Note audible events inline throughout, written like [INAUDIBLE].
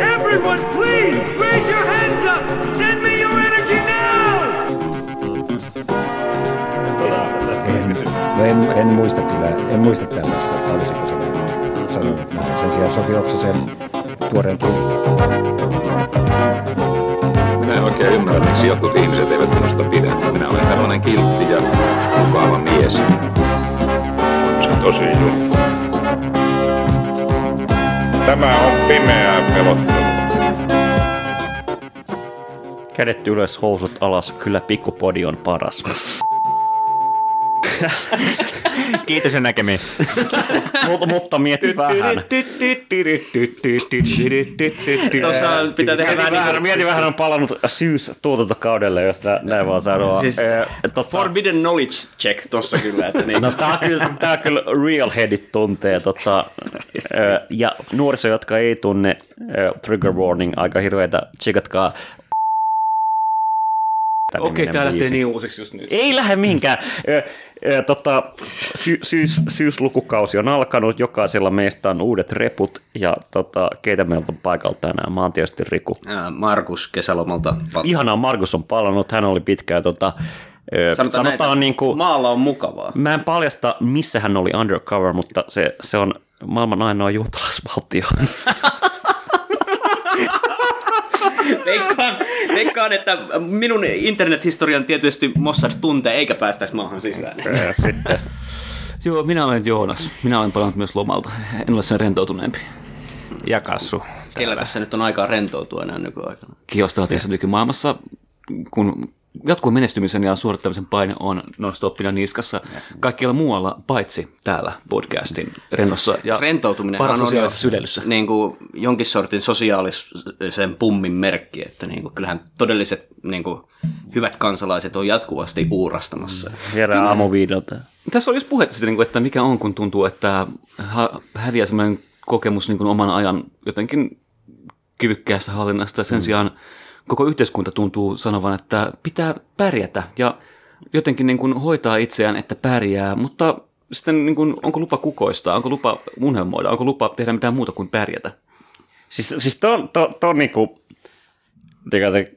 Everyone, please raise your hands up. Send me your energy now. En, no en, en, muista kyllä, en muista tällaista, että olisiko se sanonut näin. Sen sijaan Sofi Oksasen tuoreen Minä en oikein ymmärrä, miksi jotkut ihmiset eivät minusta pidä. Minä olen tällainen kiltti ja mukava mies. On se tosi juttu. Tämä on pimeää pelottelua. Kädet ylös, housut alas, kyllä pikkupodi on paras. Kiitos ja näkemiin. mutta, mutta mieti vähän. Tuossa pitää tehdä Mieti vähän niin mieti vähän on palannut syys tuotantokaudelle, jos nä, näin vaan sanoo. Siis Eh, tota, Forbidden knowledge check tossa kyllä. Että niin. No tää kyllä, tää kyllä real headit tuntee. Tota, ja nuoriso, jotka ei tunne trigger warning, aika hirveitä, tsekatkaa. Okei, tää lähtee niin uusiksi just nyt. Ei lähde. Ö, ö, tota, sy- syys, syyslukukausi on alkanut, jokaisella meistä on uudet reput, ja tota, keitä meillä on paikalla tänään? Mä oon tietysti Riku. Ää, Markus kesälomalta. Ihanaa, Markus on palannut, hän oli pitkään tota, ö, Sanotaan, sanotaan näin, niin kuin, Maalla on mukavaa. Mä en paljasta, missä hän oli undercover, mutta se, se on maailman ainoa juutalaisvaltio. [LAUGHS] Veikkaan, veikkaan, että minun internethistorian tietysti Mossad tuntee eikä päästäisi maahan sisään. Sitten. Joo, minä olen Joonas. Minä olen palannut myös lomalta. En ole sen rentoutuneempi. Ja Kassu. Kellä tässä nyt on aikaa rentoutua enää nykyaikana? Kiinnostaa tietysti nykymaailmassa, kun jatkuvan menestymisen ja suorittamisen paine on non-stoppina niskassa kaikkialla muualla, paitsi täällä podcastin rennossa ja Rentoutuminen on sosiaalisessa sydälyssä. niin kuin jonkin sortin sosiaalisen pummin merkki, että niin kuin, kyllähän todelliset niin kuin, hyvät kansalaiset on jatkuvasti uurastamassa. Herää aamuviidolta. Tässä oli just puhetta siitä, niin että mikä on, kun tuntuu, että häviää semmoinen kokemus niin kuin oman ajan jotenkin kyvykkäästä hallinnasta. Sen sijaan koko yhteiskunta tuntuu sanovan, että pitää pärjätä ja jotenkin niin kuin hoitaa itseään, että pärjää, mutta sitten niin kuin, onko lupa kukoistaa, onko lupa unelmoida, onko lupa tehdä mitään muuta kuin pärjätä? Siis, siis to, to, to on teka, te,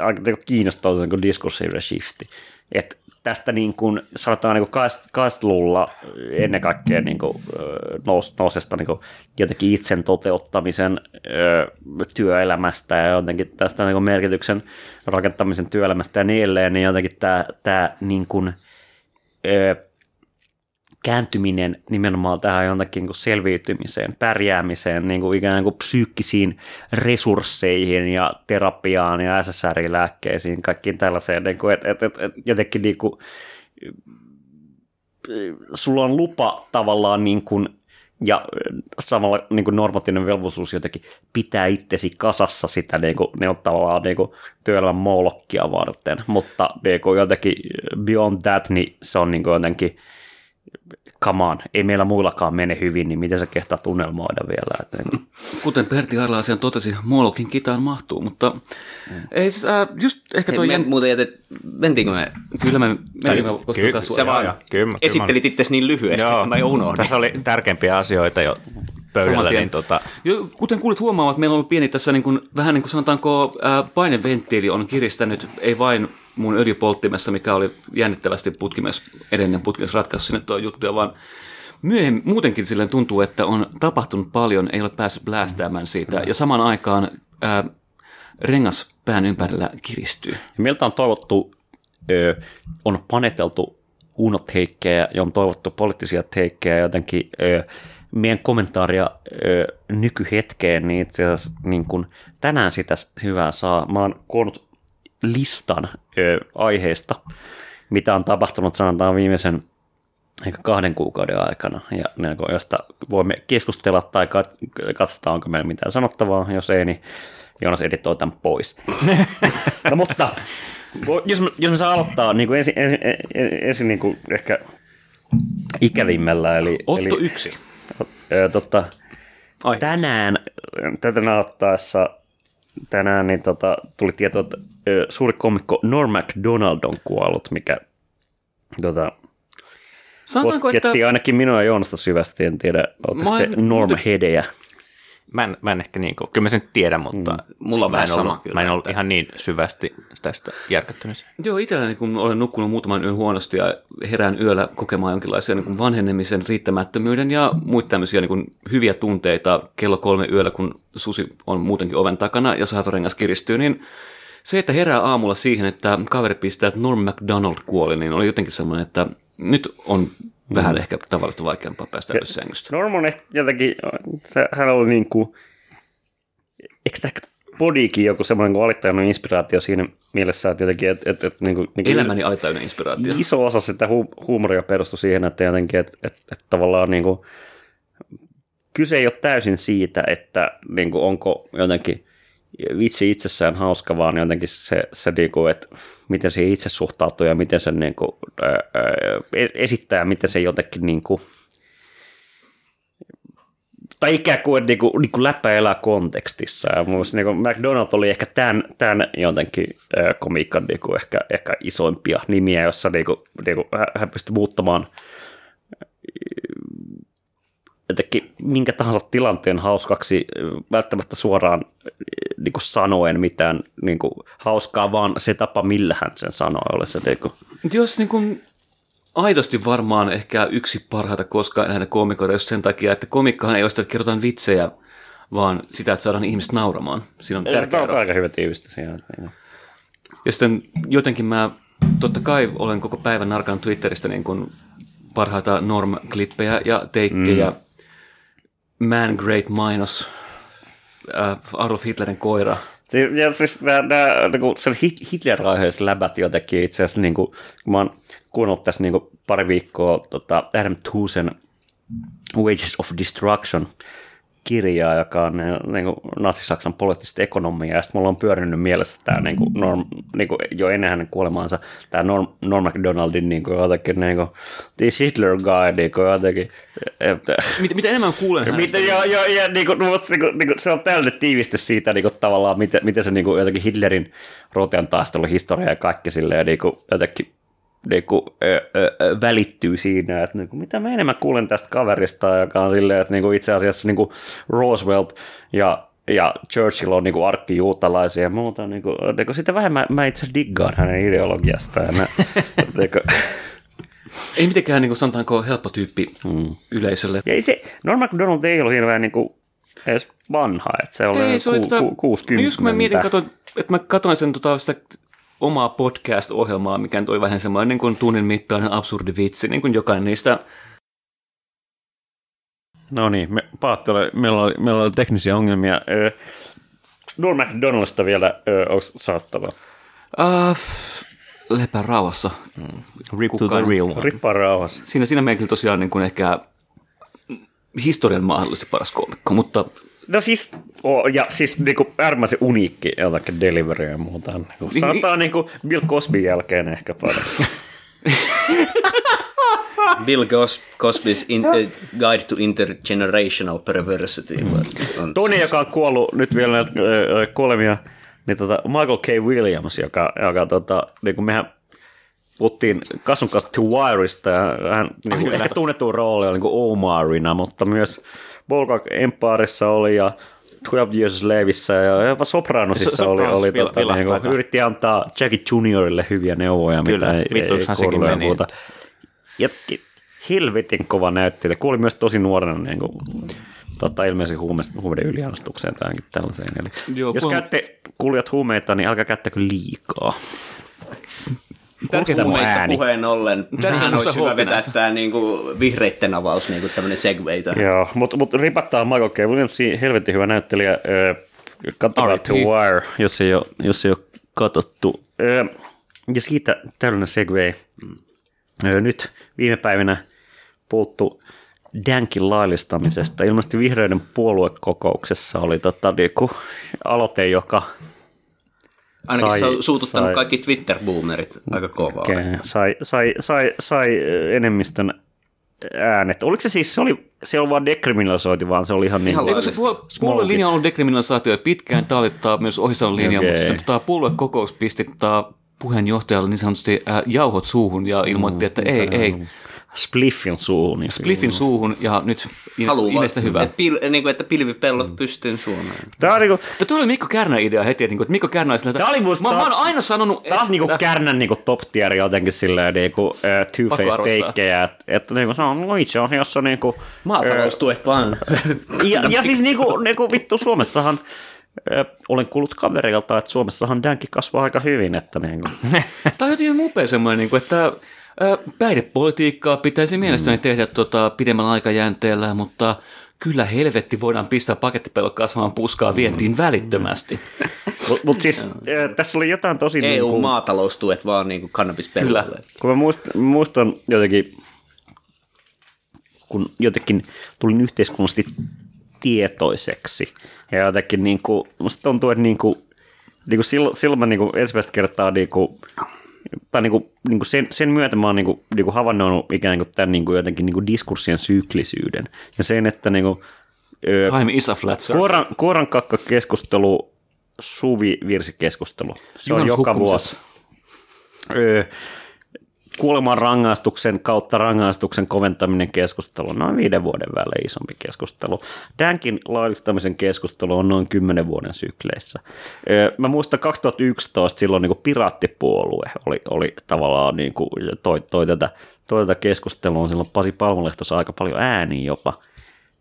aika kiinnostava niinku diskursiivinen shifti. Et tästä niin kuin, sanotaan niin 80-luvulla ennen kaikkea niin kuin, nous, nousesta niin kuin, jotenkin itsen toteuttamisen työelämästä ja jotenkin tästä niin kuin merkityksen rakentamisen työelämästä ja niin edelleen, niin jotenkin tämä, tämä niin kuin, kääntyminen nimenomaan tähän jontakin niin selviytymiseen, pärjäämiseen, niin kuin ikään kuin psyykkisiin resursseihin ja terapiaan ja SSRI-lääkkeisiin, kaikkiin tällaiseen, niin kuin, et, et, et, et, jotenkin niin kuin, sulla on lupa tavallaan niin kuin, ja samalla niin kuin normatiivinen velvollisuus jotenkin pitää itsesi kasassa sitä niin kuin, ne on tavallaan niin kuin, työelämän moolokkia varten, mutta niin kuin, jotenkin beyond that, niin se on niin kuin, jotenkin come on, ei meillä muillakaan mene hyvin, niin miten sä kehtaa tunnelmoida vielä? Että, niin, [LAUGHS] Kuten Pertti Arlaasian totesi, Molokin kitaan mahtuu, mutta mm. ei siis, äh, just ehkä toi... Hei, me jän- muuten jätet, mentiinkö me? Kyllä me menimme, koska Ky-. Sä vaan kyllä, esittelit itse niin lyhyesti, että mä jo unohdin. Tässä oli tärkeimpiä asioita jo pöydällä, niin tota, Jo, kuten kuulit huomaamaan, meillä on ollut pieni tässä niin kuin, vähän niin kuin sanotaanko ää, paineventtiili on kiristänyt, ei vain mun öljypolttimessa, mikä oli jännittävästi putkimes, edellinen putkimes ratkaisu sinne tuo juttuja, vaan myöhemmin muutenkin silleen tuntuu, että on tapahtunut paljon, ei ole päässyt blästäämään siitä, ja samaan aikaan ää, rengas pään ympärillä kiristyy. Ja meiltä on toivottu, ö, on paneteltu unoteikkejä ja on toivottu poliittisia teikkejä jotenkin ö, meidän kommentaaria ö, nykyhetkeen, niin itse asiassa niin kun tänään sitä hyvää saa. Mä oon koonnut listan ö, aiheista, mitä on tapahtunut sanotaan viimeisen ehkä kahden kuukauden aikana, ja niin kuin, josta voimme keskustella tai kat- katsotaan, onko meillä mitään sanottavaa. Jos ei, niin Joonas editoi tämän pois. [LAUGHS] no mutta, jos, mä- jos me saa aloittaa niin kuin ensin, ensin, ensin niin kuin ehkä ikävimmällä, eli, Otto eli yksi. ö, Ai. tänään, tätä nauhoittaessa, tänään niin tota, tuli tieto, että suuri komikko Norm MacDonald on kuollut, mikä tota, Sanotaanko, että ainakin minua ja Joonasta syvästi, en tiedä, olette Mä en- sitten Norm-hedejä. Mä en, mä en ehkä niin kuin, kyllä mä sen tiedän, mutta Mulla on mä vähän en ollut, sama kyllä, Mä en ollut että- ihan niin syvästi tästä järkyttynyt. Joo, itselläni kun olen nukkunut muutaman yön huonosti ja herään yöllä kokemaan jonkinlaisia niin kuin vanhenemisen, riittämättömyyden ja muita tämmöisiä niin kuin hyviä tunteita kello kolme yöllä, kun susi on muutenkin oven takana ja saatorengas kiristyy, niin se, että herää aamulla siihen, että kaveri pistää, että Norm MacDonald kuoli, niin oli jotenkin semmoinen, että nyt on vähän ehkä tavallista vaikeampaa päästä ylös sängystä. Norm on ehkä jotenkin, hän oli niin kuin, eikö tämä Bodykin joku semmoinen kuin alittajan inspiraatio siinä mielessä, että jotenkin, että, että, että niin kuin, niin kuin Elämäni alitäynnä inspiraatio. iso osa sitä hu- huumoria perustui siihen, että jotenkin, että, että, että tavallaan niin kuin, kyse ei ole täysin siitä, että niin kuin, onko jotenkin vitsi itsessään hauska, vaan jotenkin se, se niin kuin, että miten se itse suhtautuu ja miten se niin kuin, ää, ää, esittää ja miten se jotenkin niin kuin, tai ikään kuin, niin kuin, niin kuin läppä elää kontekstissa. Ja musta niin kuin McDonald oli ehkä tämän, tämän jotenkin äh, komiikan niin kuin ehkä, ehkä isoimpia nimiä, jossa niin kuin, niin kuin, hän- pystyi muuttamaan jotenkin minkä tahansa tilanteen hauskaksi, välttämättä suoraan niin kuin sanoen mitään niin kuin, hauskaa, vaan se tapa, millä hän sen sanoi, oli se niin kuin, Jos niin kuin aidosti varmaan ehkä yksi parhaita koskaan nähdä komikoita just sen takia, että komikkahan ei ole sitä, että kerrotaan vitsejä, vaan sitä, että saadaan ihmiset nauramaan. Siinä on tärkeä Tämä on aika hyvä tiivistys siihen. Ja sitten jotenkin mä, totta kai olen koko päivän narkan Twitteristä niin kuin parhaita norm-klippejä ja teikkejä. Mm. Man Great Mainos, äh, Adolf Hitlerin koira. Ja siis nämä, nämä niin se Hit- Hitler-aiheiset läbät jotenkin itse asiassa, niin kuin, kun mä oon kuunnellut tässä niin kuin pari viikkoa tota, Adam Tuusen Wages of Destruction kirjaa, joka on niin kuin, natsi-Saksan poliittista ekonomiaa, ja sitten mulla on pyörinyt mielessä tämä niin kuin, Norm, niin kuin, jo ennen hänen kuolemaansa, tämä Norm, Norm MacDonaldin niin kuin, jotenkin, niin kuin, this Hitler guy, niin kuin, jotenkin, että, Mitä, mitä enemmän mä kuulen hänestä, joo, joo, ja niin kuin, niin kuin, niin kuin, se on täydellinen tiivistys siitä niin kuin, tavallaan, miten, miten se niin kuin, jotenkin Hitlerin rotean taistelun historia ja kaikki silleen niin kuin, jotenkin niin kuin, ö, ö, välittyy siinä, että niin kuin, mitä mä enemmän kuulen tästä kaverista, joka on silleen, että niin kuin, itse asiassa niin kuin Roosevelt ja ja Churchill on niin arkkijuutalaisia ja muuta. Niin kuin, niin kuin, sitä vähemmän mä itse diggaan hänen ideologiastaan. Ja, [LAUGHS] niin kuin, ei mitenkään niin kuin sanotaanko helppo tyyppi mm. yleisölle. Ja ei se, Norm MacDonald ei ollut hirveän niin kuin, edes vanha, että se oli, Ei, se oli ku, tota, ku, 60. No just kun mä mietin, katon, että mä katsoin sen tota, sitä omaa podcast-ohjelmaa, mikä nyt oli vähän semmoinen niin kuin tunnin mittainen absurdi vitsi, niin kuin jokainen niistä. No niin, me, pahoittelen, meillä oli, meillä oli teknisiä ongelmia. Ö, Norm vielä olisi saattava. Uh, lepää rauhassa. Rip to the Kukaan- real one. Rippaa rauhassa. Siinä, siinä meidän kyllä tosiaan niin kuin ehkä historian mahdollisesti paras koomikko, mutta No siis, oh, ja siis niinku äärimmäisen uniikki jotakin delivery ja muuta. Niinku, sanotaan niinku Bill Cosbyn jälkeen ehkä paras. [LAUGHS] Bill Cos- Cosby's in, uh, Guide to Intergenerational Perversity. On, Toinen, joka on kuollut nyt vielä näitä ö, ö, kuolemia, niin tota Michael K. Williams, joka, joka tota, niin kuin mehän puhuttiin Kasun kanssa The Wireista, ja hän niin kuin, ehkä tunnettu rooli oli niin Omarina, mutta myös Bulldog Empireissa oli ja 12 Years Slaveissa ja jopa Sopranosissa So- oli, oli vil- tota, niin vilahtaa kuin, yritti antaa Jackie Juniorille hyviä neuvoja, Kyllä, mitä ei, ei, sekin meni. muuta. Ja ki- helvetin kova näyttelijä. Kuoli myös tosi nuorena niin kuin, tota, ilmeisesti huume, huumeiden yliannostukseen tai tällaiseen. Eli Joo, jos kun- käytte kuulijat huumeita, niin älkää käyttäkö liikaa. Ääni? puheen ollen. Tähän musta olisi hyvä vetää tämä niinku vihreitten avaus, niinku tämmöinen segway tähän. Joo, mutta mut ripattaa Michael K. Williamsin helvetin hyvä näyttelijä. Katsotaan. The Wire, jos ei ole, jos ei ole katsottu. Ja siitä täydellinen segway. Ö, Nyt viime päivinä puhuttu Dankin laillistamisesta. Ilmeisesti vihreiden puoluekokouksessa oli tota, niinku, aloite, joka Ainakin Sai- se on suututtanut sai- kaikki Twitter-boomerit aika kovaa. Okei, sai, sai, sai, sai enemmistön äänet. Oliko se siis, se oli, se oli vaan dekriminalisoitu, vaan se oli ihan, niin Ihan Eikö se puoluelinja on ollut dekriminalisaatio jo pitkään, tämä oli tää myös Ohisalon linja, Okei. mutta sitten tota, puoluekokous pisti tota, puheenjohtajalle niin sanotusti äh, jauhot suuhun ja ilmoitti, että ei, ei, spliffin suuhun. Niin Spliffin suuhun ja nyt Haluaa, imestä hyvää. että, pil, niin kuin, että pilvipellot pystyyn Suomeen. Tämä on niinku, Mutta tuo oli Mikko Kärnän idea heti, että, niinku, Mikko Kärnä olisi Tää oli musta- mä, mä oon aina sanonut, taas niinku että- kärnän niinku top tier jotenkin silleen niinku uh, Pakko two-face arvostaa. teikkejä, että, että niinku se on no itse asiassa niinku... Maataloustuet vaan. Ja, ja siis niinku, niinku vittu Suomessahan, olen kuullut kaverilta, että Suomessahan dänki kasvaa aika hyvin, että niinku, [LAUGHS] Tämä on jotenkin upea semmoinen, niin kuin, että päihdepolitiikkaa pitäisi mielestäni Mm. tehdä tota, pidemmällä aikajänteellä, mutta kyllä helvetti voidaan pistää pakettipellot kasvamaan puskaa vientiin välittömästi. [LAUGHS] Mutta mut siis ö, tässä oli jotain tosi... EU niinku, maataloustuet vaan niin kuin kannabispellolle. kun mä muistan, muistan jotenkin, kun jotenkin tulin yhteiskunnallisesti tietoiseksi. Ja jotenkin niin kuin, musta tuntuu, että niin kuin, niin kuin silloin, silloin mä niin kuin ensimmäistä kertaa niin kuin, tai niin kuin, niin kuin sen, sen myötä mä oon niin kuin, niin kuin havainnoinut ikään kuin tämän niin kuin jotenkin niin kuin diskurssien syklisyyden. Ja sen, että niin kuin, Time is a flat circle. Kuoran, kuoran kakka keskustelu, suvi virsikeskustelu. Se on Juhannus joka vuosi. Öö, kuoleman rangaistuksen kautta rangaistuksen koventaminen keskustelu, noin viiden vuoden välein isompi keskustelu. Dänkin laillistamisen keskustelu on noin kymmenen vuoden sykleissä. Mä muistan 2011 silloin niin piraattipuolue oli, oli tavallaan niin kuin, toi, toi, tätä, toi tätä keskustelua, silloin Pasi Palmolehto sai aika paljon ääniä jopa.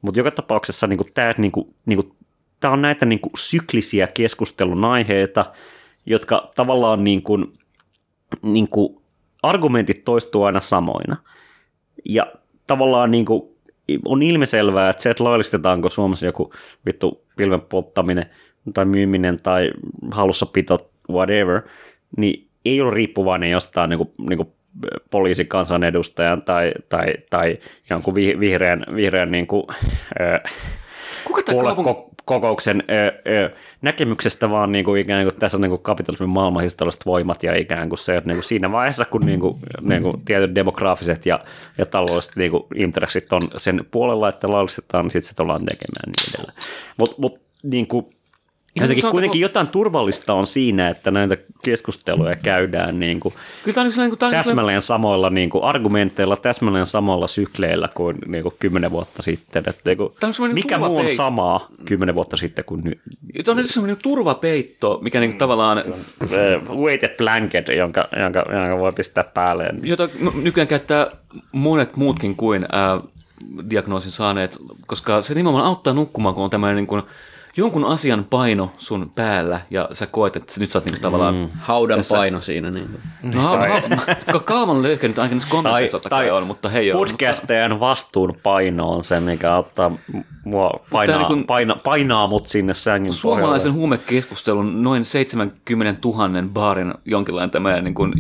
Mutta joka tapauksessa niin tämä niinku, niinku, tää on näitä niinku, syklisiä keskustelun aiheita, jotka tavallaan niinku, niinku, argumentit toistuu aina samoina. Ja tavallaan niinku, on ilmiselvää, että se, että laillistetaanko Suomessa joku vittu pilven polttaminen tai myyminen tai hallussapito, whatever, niin ei ole riippuvainen jostain niinku, niinku poliisikansanedustajan tai, tai, tai jonkun vi- vihreän, vihreän niin kuin, ö, Kuka tämä kaupung... kokouksen ö, ö, näkemyksestä, vaan niin kuin, ikään kuin tässä on niin kuin kapitalismin maailmanhistorialliset voimat ja ikään kuin se, että niin kuin siinä vaiheessa, kun niin kuin, niin kuin tietyt demograafiset ja, ja taloudelliset niin kuin intressit on sen puolella, että laillistetaan, niin sitten se tullaan tekemään niin edelleen. Mutta mut, niin kuin, Jotenkin sanotaanko- kuitenkin jotain turvallista on siinä, että näitä keskusteluja käydään niin kuin Kyllä tämä on, niin kuin, tämä on niin kuin- täsmälleen samoilla niin kuin argumenteilla, täsmälleen samoilla sykleillä kuin, niin kuin kymmenen vuotta sitten. Että, niin kuin, Tämä on semmoinen mikä muu on samaa kymmenen vuotta sitten kuin nyt? Tämä on nyt semmoinen turvapeitto, mikä niin kuin tavallaan, Äh, weighted blanket, jonka, jonka, jonka voi pistää päälle. jota nykyään käyttää monet muutkin kuin ää, diagnoosin saaneet, koska se nimenomaan auttaa nukkumaan, kun on tämmöinen niin kuin, jonkun asian paino sun päällä ja sä koet, että nyt sä oot niin kuin, tavallaan... Mm. Haudan Tässä- paino siinä. Niin. No, ha, Kalman löyhkä nyt ainakin kommenteissa totta kai on, mutta hei joo. podcastajan vastuun paino on se, mikä auttaa mua painaa, niin kuin- paina, painaa mut sinne sängyn Suomalaisen pohjalle. huumekeskustelun noin 70 000 baarin jonkinlainen tämmöinen niin kuin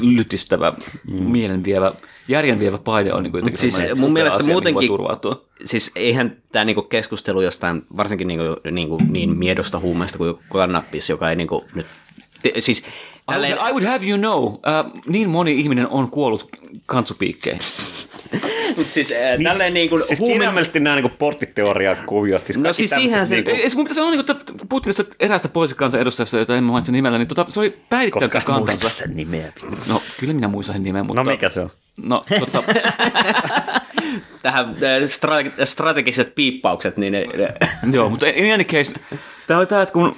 lytistävä, mm. mielenvievä, järjenvievä paine on niin kuin jotenkin Siis mun mielestä asia, voi muutenkin- turvautua. Siis eihän tämä niinku keskustelu jostain, varsinkin niinku, niinku, niin miedosta huumeesta kuin kannabis, joka ei niinku nyt... Siis I would, I would have you know, uh, niin moni ihminen on kuollut kantsupiikkeen. [LAUGHS] mut siis, äh, tälleen niinku Siis huume... kirjaimellisesti nämä niin porttiteoria-kuviot. Siis No siis siihen se- niinku- Ei, ei, mun pitäisi sanoa, niin kuin, kun puhuttiin tästä eräästä poliisikansan edustajasta, jota en mä mainitse nimellä, niin tota, se oli päivittänyt koska et muista kantansa. sen nimeä. No, kyllä minä muistan sen nimen, mutta... No mikä se on? No, tota, [LAUGHS] tähän äh, stra- strategiset piippaukset, niin ne, ne, Joo, mutta in any case, tämä oli tämä, että kun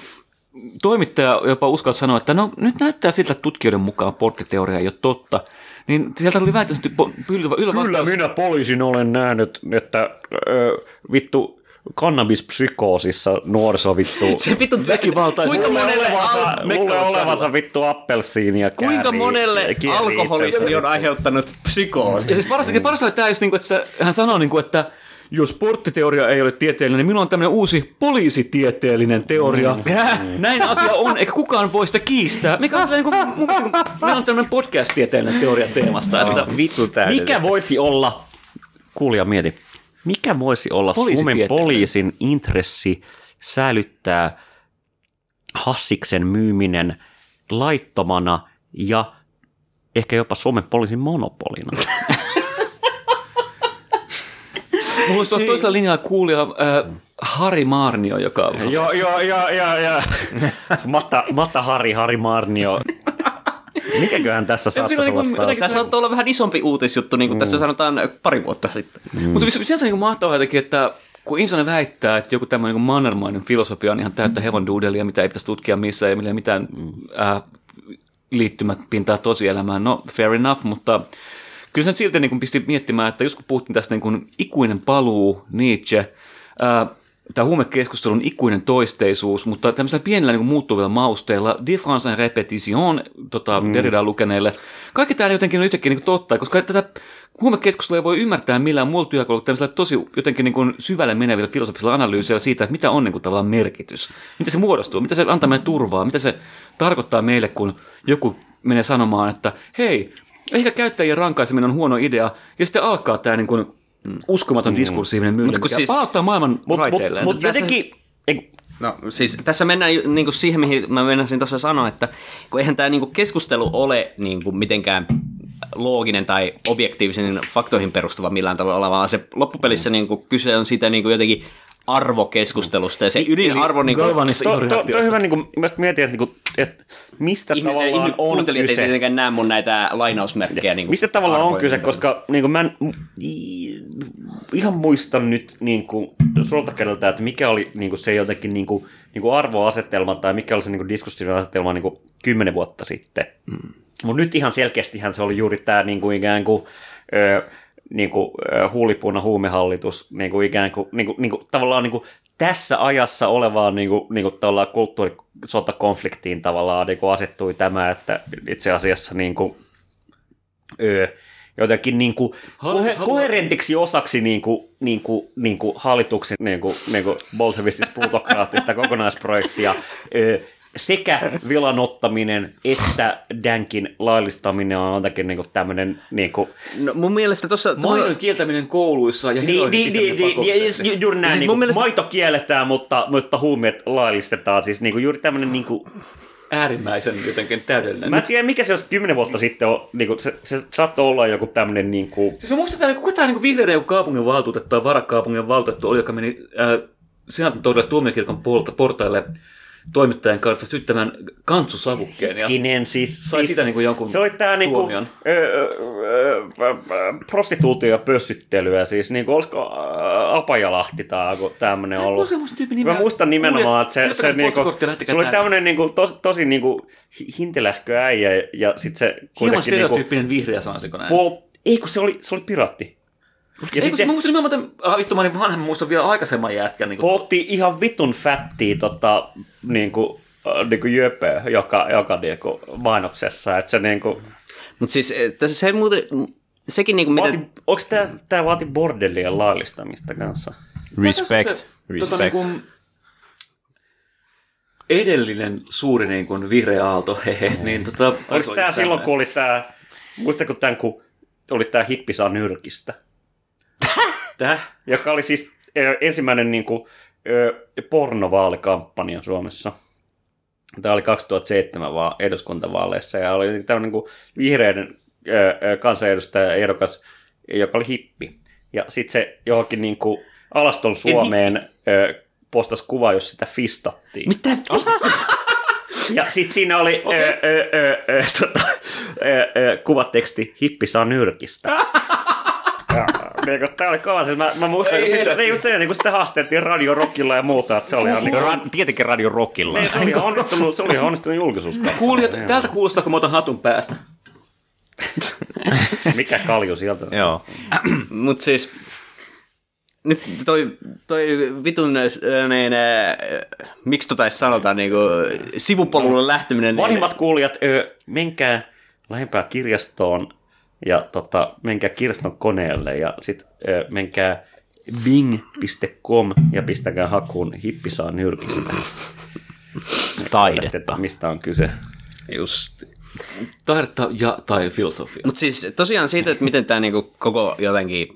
toimittaja jopa uskalsi sanoa, että no nyt näyttää siltä, että tutkijoiden mukaan porttiteoria ei ole totta, niin sieltä oli väittämättä pylvä ylä Kyllä vastaus. minä poliisin olen nähnyt, että ö, vittu kannabispsykoosissa nuoriso vittu... [LAUGHS] se vittu Väkivaltaisen- kuinka monelle, olevansa, al- luulee olevansa vittu appelsiini ja kuinka käärii- monelle alkoholismi on aiheuttanut psykoosi? Ja siis paras, ja paras oli tämä just niin kuin, että hän sanoi, niin kuin, että jos porttiteoria ei ole tieteellinen, niin minulla on tämmöinen uusi poliisitieteellinen teoria. Mm. Näin asia on, eikä kukaan voi sitä kiistää. Mikä on niin kuin, mun meillä on tämmöinen podcast-tieteellinen teoria teemasta. Että, Vittu Mikä voisi olla, kuulija mieti, mikä voisi olla Suomen poliisin intressi säilyttää Hassiksen myyminen laittomana ja ehkä jopa Suomen poliisin monopolina? [LAUGHS] Mulla olisi tuolla toisella linjalla kuulija äh, Harri Maarnio, joka Joo, joo, joo, joo, [LAUGHS] joo. Matta, Matta Hari, Hari Marnio. Mikäköhän tässä saattaisi niinku olla taas? jotenkin- Tässä saattaa olla vähän isompi uutisjuttu, niin kuin Mm. tässä sanotaan pari vuotta sitten. Mm. Mutta sinänsä niin mahtavaa jotenkin, että kun ihminen väittää, että joku tämmöinen niin mannermainen filosofia on ihan täyttä hevon duudelia, mitä ei pitäisi tutkia missään, ei millä mitään äh, liittymäpintaa tosielämään, no fair enough, mutta kyllä se nyt silti niin kuin pisti miettimään, että just kun puhuttiin tästä niin kuin ikuinen paluu, Nietzsche, äh, tämä huumekeskustelun ikuinen toisteisuus, mutta tämmöisellä pienellä niin kuin muuttuvilla mausteilla, difference en repetition, tota, mm. Derrida lukeneille, kaikki tämä jotenkin on yhtäkkiä niin kuin totta, koska tätä huumekeskustelua ei voi ymmärtää millään muulla työkalulla tämmöisellä tosi jotenkin niin kuin syvälle menevillä filosofisilla analyyseillä siitä, että mitä on niin kuin tavallaan merkitys, mitä se muodostuu, mitä se antaa meille turvaa, mitä se tarkoittaa meille, kun joku menee sanomaan, että hei, ehkä käyttäjien rankaiseminen on huono idea, ja sitten alkaa tämä niin kuin uskomaton diskursiivinen myynti, Mut kun mikä siis- palauttaa maailman Mutta mut, raiteilleen. mut Tässä- jotenkin... Ei, No siis tässä mennään niinku siihen, mihin mä mennäisin tuossa sanoa, että kun eihän tämä niinku keskustelu ole niinku mitenkään looginen tai objektiivisen faktoihin perustuva millään tavalla, vaan se loppupelissä niinku kyse on siitä niinku jotenkin arvokeskustelusta ja se ydinarvo niinku, Galvanissa to, juuri to, lähti to, hyvä jostain. niin kuin, mä mietin, että, niin kuin, että mistä ihmiset, tavallaan ihmiset, on kuuntelijat ei kyse. tietenkään näe mun näitä lainausmerkkejä. Niinku Mistä tavallaan on kyse, koska niin kuin mä en ihan muistan nyt niin kuin, sulta kerralta, että mikä oli niin kuin se jotenkin niin kuin, niin kuin arvoasetelma tai mikä oli se niin kuin asetelma niin kuin kymmenen vuotta sitten. Mm. Mutta nyt ihan selkeästihän se oli juuri tämä niin kuin ikään kuin, ö, niin kuin, huulipuna huumehallitus, niin kuin ikään kuin, niin kuin, niin kuin, tavallaan niin kuin tässä ajassa olevaan niin kuin, niin kuin tavallaan kulttuurisotakonfliktiin tavallaan niin kuin asettui tämä, että itse asiassa niin kuin, öö, jotenkin niin kuin Hallitus haluaa- koherentiksi osaksi niin kuin, niin kuin, niin kuin hallituksen niin kuin, niin kuin bolsevistista plutokraattista kokonaisprojektia öö, sekä velan ottaminen että dänkin laillistaminen on jotenkin niin kuin tämmöinen niin kuin, No, mun mielestä tuossa... Maidon kieltäminen kouluissa ja niin, niin, niin, niin, pakolliseksi. niin, juuri näin, Siis niin mielestä- maito kielletään, mutta, mutta huumeet laillistetaan, siis niin kuin juuri tämmöinen niin kuin, äärimmäisen jotenkin täydellinen. Mä en tiedä, mikä se olisi kymmenen vuotta sitten, on, niin kuin, se, se saattoi olla joku tämmöinen niin kuin, Siis mä muistan, että kuka tämä niin vihreiden joku kaupungin valtuutettu tai varakaupungin valtuutettu oli, joka meni äh, senaatin torille tuomiokirkon portaille toimittajan kanssa syttämään kantsusavukkeen. Ja hetkinen, siis, sai siis siitä niin kuin jonkun se oli tää niinku, tuomion. ö, ö, ö, prostituutio ja pössyttelyä, siis niinku, olisiko ä, Apajalahti tai Joku ollut. tyypin Mä nimeä. muistan nimenomaan, että se, se, postikortti ja lähtekää se oli tänne. tämmönen niinku, tos, tosi niinku, hi- hintelähkö äijä ja sit se Hieman kuitenkin niinku, stereotyyppinen vihreä, sanoisiko näin. pol, ei kun se oli, se oli piraatti. Ja Ei, kun se- sitten mä muistan nimenomaan, että ah, vittu, mä olin vanha, mä muistan vielä aikaisemman jätkän. Niin kuin, poltti ihan vitun fättiä tota, niinku, äh, niinku jöpöä joka, joka niinku, mainoksessa, että se niinku, Mutta siis eh, tässä se muuten, sekin niinku mitä... Vaati, onko tämä, tämä vaati bordellien laillistamista kanssa? Respect. Tota, niin Respect. kuin, edellinen suuri niin kuin vihreä aalto, [LAUGHS] hehe, niin tota... Oliko tämä silloin, kun oli tämä, muistatko tämän, kun oli tämä hippisaa nyrkistä, Täh? joka oli siis ensimmäinen niin kuin, pornovaalikampanja Suomessa. Tämä oli 2007 vaan eduskuntavaaleissa ja oli tämmöinen niin kuin vihreiden kansanedustaja ehdokas, joka oli hippi. Ja sitten se johonkin niin kuin alaston Suomeen postasi kuva, jos sitä fistattiin. Mitä? [LAUGHS] Ja sitten siinä oli okay. ö, ö, ö, ö, tota, ö, ö, kuvateksti Hippi saa nyrkistä. [LAUGHS] Niin kuin, tää oli kova. Siis mä, mä muistan, Ei että sitten, niin se, niin sitä haastettiin Radio Rockilla ja muuta, että se oli ihan, niin kuin, Ra- tietenkin Radio Rockilla. niin, se oli onnistunut, se oli ihan onnistunut julkisuus. Kuulijat, täältä kuulostaa, kun mä otan hatun päästä. [LAUGHS] Mikä kalju sieltä? Joo. Mut siis, nyt toi, toi vitun, niin, äh, miksi tota sanotaan, niinku, sivupolulle lähteminen. niin- Vanhimmat kuulijat, ö, menkää lähempää kirjastoon ja tota, menkää kirjaston koneelle ja sitten menkää bing.com ja pistäkää hakuun hippi saa nyrkistä. Taidetta. Mistä on kyse. Just. Taidetta ja tai filosofia. Mutta siis tosiaan siitä, että miten tämä niinku koko jotenkin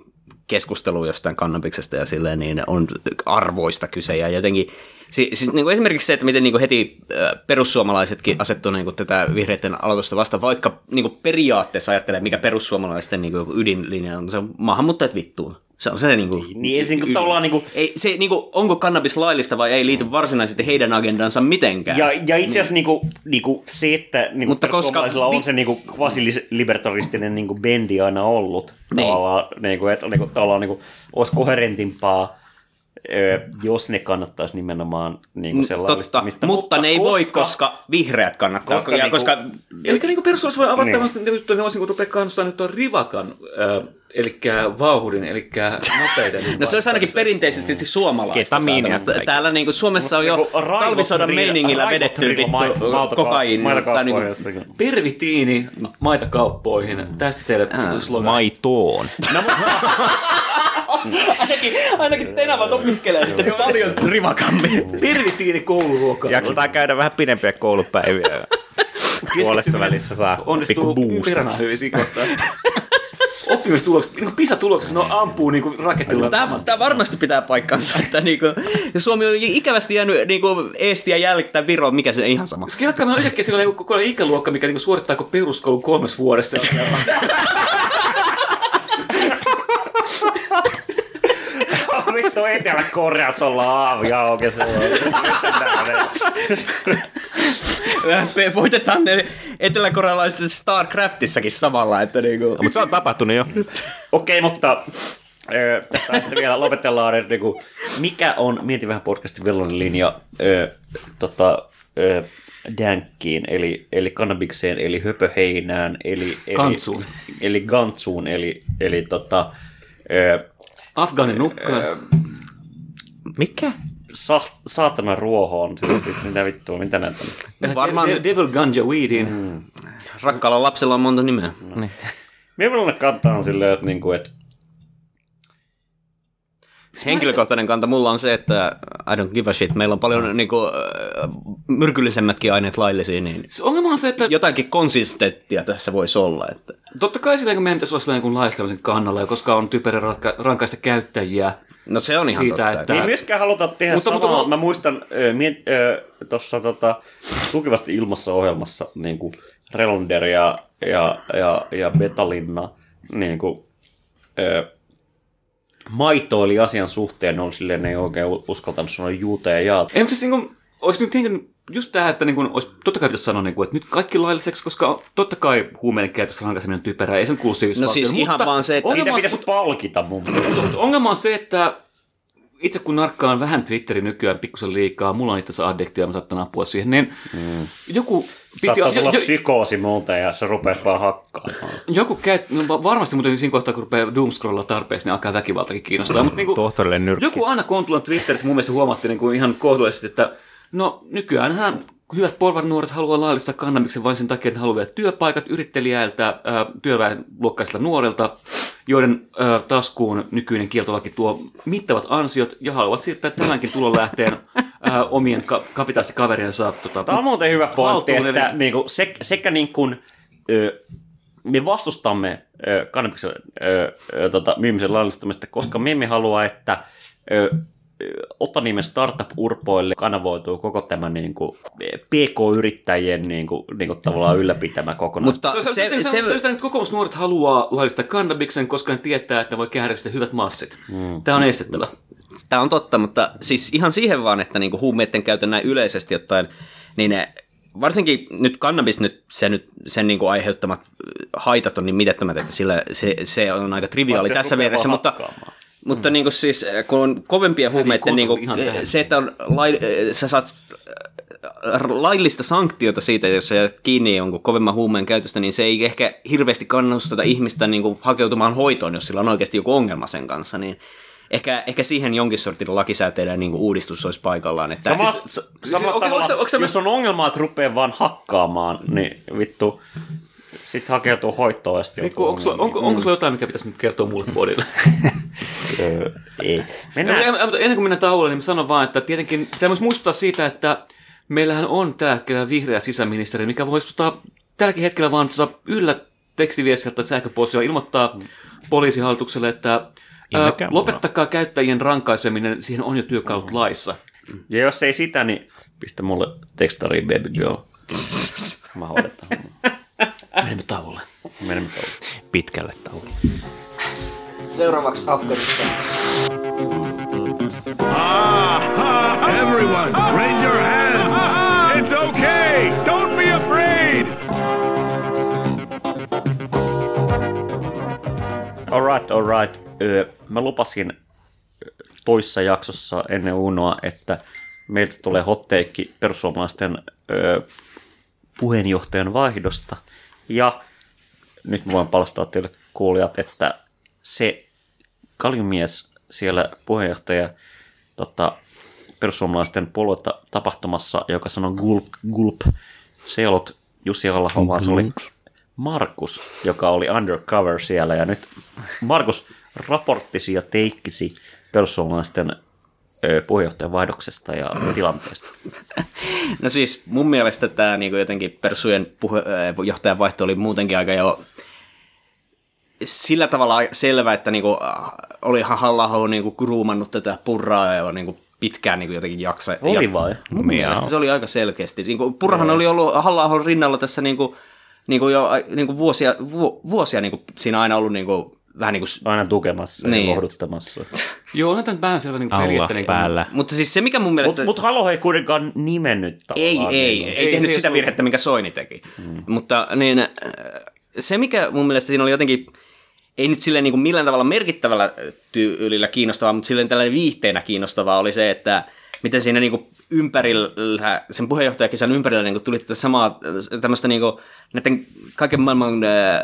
keskustelu jostain kannabiksesta ja silleen, niin on arvoista kyse ja jotenkin, si, siis niinku esimerkiksi se, että miten niinku heti äh, perussuomalaisetkin asettuu niinku tätä vihreiden aloitusta vastaan, vaikka niinku periaatteessa ajattelee, mikä perussuomalaisten niinku ydinlinja on, se on maahanmuuttajat vittuun. Se on se niinku... Niin ei se niinku tavallaan niinku... Ei, se, niinku, onko kannabis laillista vai ei liity varsinaisesti heidän agendansa mitenkään. Ja, ja itse asiassa niinku, niinku se, että niinku Mutta koska on se niinku kvasilibertaristinen niinku bendi aina ollut, Niin. tavallaan, niinku, että niinku, tavallaan niinku, olisi koherentimpaa, ö, jos ne kannattaisi nimenomaan niinku Totta, sellaista. mutta, ne ei voi, koska vihreät kannattaa. koska ja niinku- koska Eli niin perussuomalaiset voi avata Niin. tämmöistä, niin. ne voisi niin rupea kannustaa nyt tuon rivakan, äh, eli vauhdin, eli nopeiden. No se olisi ainakin perinteisesti tietysti suomalaista. Ketamiinia. Täällä niinku Suomessa on jo Niinku talvisodan meiningillä vedetty vittu maito- maitokaup- kokaiin. Tai maitokauppoihin niinku. Pervitiini maitokauppoihin. Tästä teille slogan. Maitoon. [LAUGHS] [LAUGHS] ainakin, ainakin tenavat opiskelee sitten paljon rivakammin. Pervitiini kouluruoka. Jaksetaan käydä vähän pidempiä koulupäiviä. Puolessa välissä saa pikku Onnistuu perhana hyvin siinä kohtaa. Oppimistulokset, niin PISA-tulokset, no ampuu niin kuin raketilla. Tämä, tämä varmasti pitää paikkansa, että niinku, ja Suomi on ikävästi jäänyt niinku Eestiä jälkittää Viroon, mikä se ihan sama. Skelkka, meillä on yhtäkkiä sellainen koko ikäluokka, mikä niinku suorittaako peruskoulun kolmes vuodessa. [LAUGHS] Vittu Etelä-Koreassa ollaan aamuja auki. Se on. Me voitetaan ne eteläkorealaiset StarCraftissakin samalla, että niinku... Mutta se on tapahtunut jo. Okei, mutta ö, tästä sitten vielä lopetellaan, että niinku, mikä on, mietin vähän podcastin villainen linja, ö, tota, ö, dänkkiin, eli, eli kannabikseen, eli höpöheinään, eli, eli, Gantsuun. eli gantsuun, eli, eli tota, ö, Afgaanin nukkaan. Mikä? sa, saatana ruohoon, siis, siis mitä vittua, mitä näitä on? Varmaan De- Devil Ganja Weedin. rakkaalla lapsella on monta nimeä. Minulla kantaa on silleen, että, niinku, että Henkilökohtainen kanta mulla on se, että I don't give a shit. Meillä on paljon niinku, äh, myrkyllisemmätkin aineet laillisia, niin Se ongelma on se, että jotakin konsistenttia tässä voisi olla. Että. totta kai sillä kun meidän pitäisi olla sellainen kuin laistamisen kannalla, ja koska on typerä ratka- rankaista käyttäjiä. No se on ihan Siitä, totta. että- Ei myöskään haluta tehdä Mutta- mutta, mutta samaa. mä- Mä muistan tuossa tota, tukivasti ilmassa ohjelmassa niin kuin Relander ja, ja, ja, ja Betalinna niin kuin, ö, maito oli asian suhteen, ne oli silleen, ne ei oikein uskaltanut sanoa juuta ja jaat. Ei, mutta siis niin kuin, olisi nyt niin just tämä, että niin kuin, olisi, totta kai pitäisi sanoa, niin kuin, että nyt kaikki lailliseksi, koska totta kai huumeiden käytössä rankaiseminen on typerää, ei sen kuulu No siis ihan vaan se, että- ongelma, pitäisi palkita mun mielestä. mutta ongelma on se, että itse kun narkkaan vähän Twitterin nykyään pikkusen liikaa, mulla on itse asiassa addiktio, mä saattan apua siihen, niin mm. joku pisti, Saattaa tulla jo, psykoosi multa ja sä rupeat vaan hakkaamaan. joku käy, no va- varmasti muuten siinä kohtaa, kun rupeaa doomscrollaa tarpeeksi, niin alkaa väkivaltakin kiinnostaa. Mutta niinku, Tohtorille nyrkki. joku Anna Kontulan Twitterissä mun mielestä huomattiin niin kuin ihan kohtuullisesti, että no nykyäänhän hyvät porvanuoret haluaa laillistaa kannabiksen vain sen takia, että haluaa työpaikat yrittelijäiltä, ää, työväenluokkaisilta nuorilta, joiden ää, taskuun nykyinen kieltolaki tuo mittavat ansiot ja haluavat siirtää tämänkin tulonlähteen ää, omien ka- kapitalistikaveriensa tota, Tämä on muuten hyvä pointti, haltuun, että eli- niinku, se, sekä niin kuin, ö, me vastustamme ö, kannabiksen ö, ö, tota, myymisen laillistamista, koska me emme halua, että ö, ö, Otanimen startup-urpoille kanavoituu koko tämä niin kuin, PK-yrittäjien niin kuin, niin kuin, tavallaan ylläpitämä kokonaisuus. Mutta Se, se, se, se, se, se, se, että kokoomusnuoret haluaa laillistaa kannabiksen, koska ne tietää, että ne voi käydä sitten hyvät massit. Mm. Tämä on estettävä. Tämä on totta, mutta siis ihan siihen vaan, että niinku huumeiden käytön näin yleisesti ottaen, niin ne, varsinkin nyt kannabis, nyt, se nyt, sen niinku aiheuttamat haitat on niin mitettömät, että sillä se, se on aika triviaali Vaikka tässä mielessä, vaan mutta, hakkaamaan. mutta niinku siis, kun on kovempia huumeiden, niinku, kontrolli ihan tähän. se, että on lai, sä saat laillista sanktiota siitä, jos sä jäät kiinni jonkun kovemman huumeen käytöstä, niin se ei ehkä hirveästi kannusteta ihmistä niin kuin hakeutumaan hoitoon, jos sillä on oikeasti joku ongelma sen kanssa, niin ehkä, ehkä siihen jonkin sortin lakisääteinen niin kuin uudistus olisi paikallaan. Että Sama, siis- siis, siis samalla onko- tavalla, onko onko se- jos on ongelma, että rupeaa vaan hakkaamaan, niin vittu, sit hakeutuu hoitoon ja sitten Onko, onko, onko, onko sulla jotain, mikä pitäisi nyt kertoa mulle podille? [LAUGHS] Ei. Mennään, ennen kuin mennään tauolle, niin mä sanon vaan, että tietenkin pitää myös muistuttaa siitä, että meillähän on tällä hetkellä vihreä sisäministeri, mikä voisi tota, tälläkin hetkellä vaan tota, yllä tekstiviestiä tai sähköpostilla ilmoittaa poliisihallitukselle, että ää, lopettakaa käyttäjien rankaiseminen, siihen on jo työkalut laissa. ja jos ei sitä, niin pistä mulle tekstariin baby girl. [LAUGHS] Mä hoidetaan. Menemme tauolle. Menemme tauolle. Pitkälle tauolle. Seuraavaksi Afganistan. Ah, everyone, raise your hands. It's okay. Don't be afraid. Alright, alright. Mä lupasin toissa jaksossa ennen Unoa, että meiltä tulee hotteikki perussuomalaisten öö, puheenjohtajan vaihdosta. Ja nyt mä voin palastaa teille kuulijat, että se kaljumies siellä puheenjohtaja tota, perussuomalaisten puoluetta tapahtumassa, joka sanoi gulp, gulp, se ei ollut Jussi halla vaan se oli Markus, joka oli undercover siellä. Ja nyt Markus raporttisi ja teikkisi perussuomalaisten puheenjohtajan vaihdoksesta ja tilanteesta. [LAUGHS] No siis mun mielestä tämä niinku jotenkin Persujen puheenjohtajan vaihto oli muutenkin aika jo sillä tavalla selvä, että niinku, äh, olihan halla niinku gruumannut tätä purraa ja niinku pitkään niinku jotenkin jaksa. Oli ja, vai? Mun mielestä se oli aika selkeästi. Niinku, purrahan oli ollut halla rinnalla tässä niinku, niinku jo niinku vuosia, vu, vuosia niinku, siinä aina ollut niinku, vähän niin kuin... Aina tukemassa Niin. ja lohduttamassa. [LAUGHS] Joo, on tämä vähän selvä niin niin päällä. Mutta siis se, mikä mun mielestä... Mutta mut Halo ei kuitenkaan nimennyt Ei, tavallaan ei, niin. ei, ei tehnyt se sitä virhettä, minkä Soini teki. Mm. Mutta niin, äh, se, mikä mun mielestä siinä oli jotenkin, ei nyt silleen niin kuin millään tavalla merkittävällä tyylillä kiinnostavaa, mutta silleen tällainen viihteenä kiinnostavaa oli se, että miten siinä niin kuin ympärillä, sen puheenjohtajakisan ympärillä niin kuin tuli tätä samaa tämmöistä niin kuin, näiden kaiken maailman äh,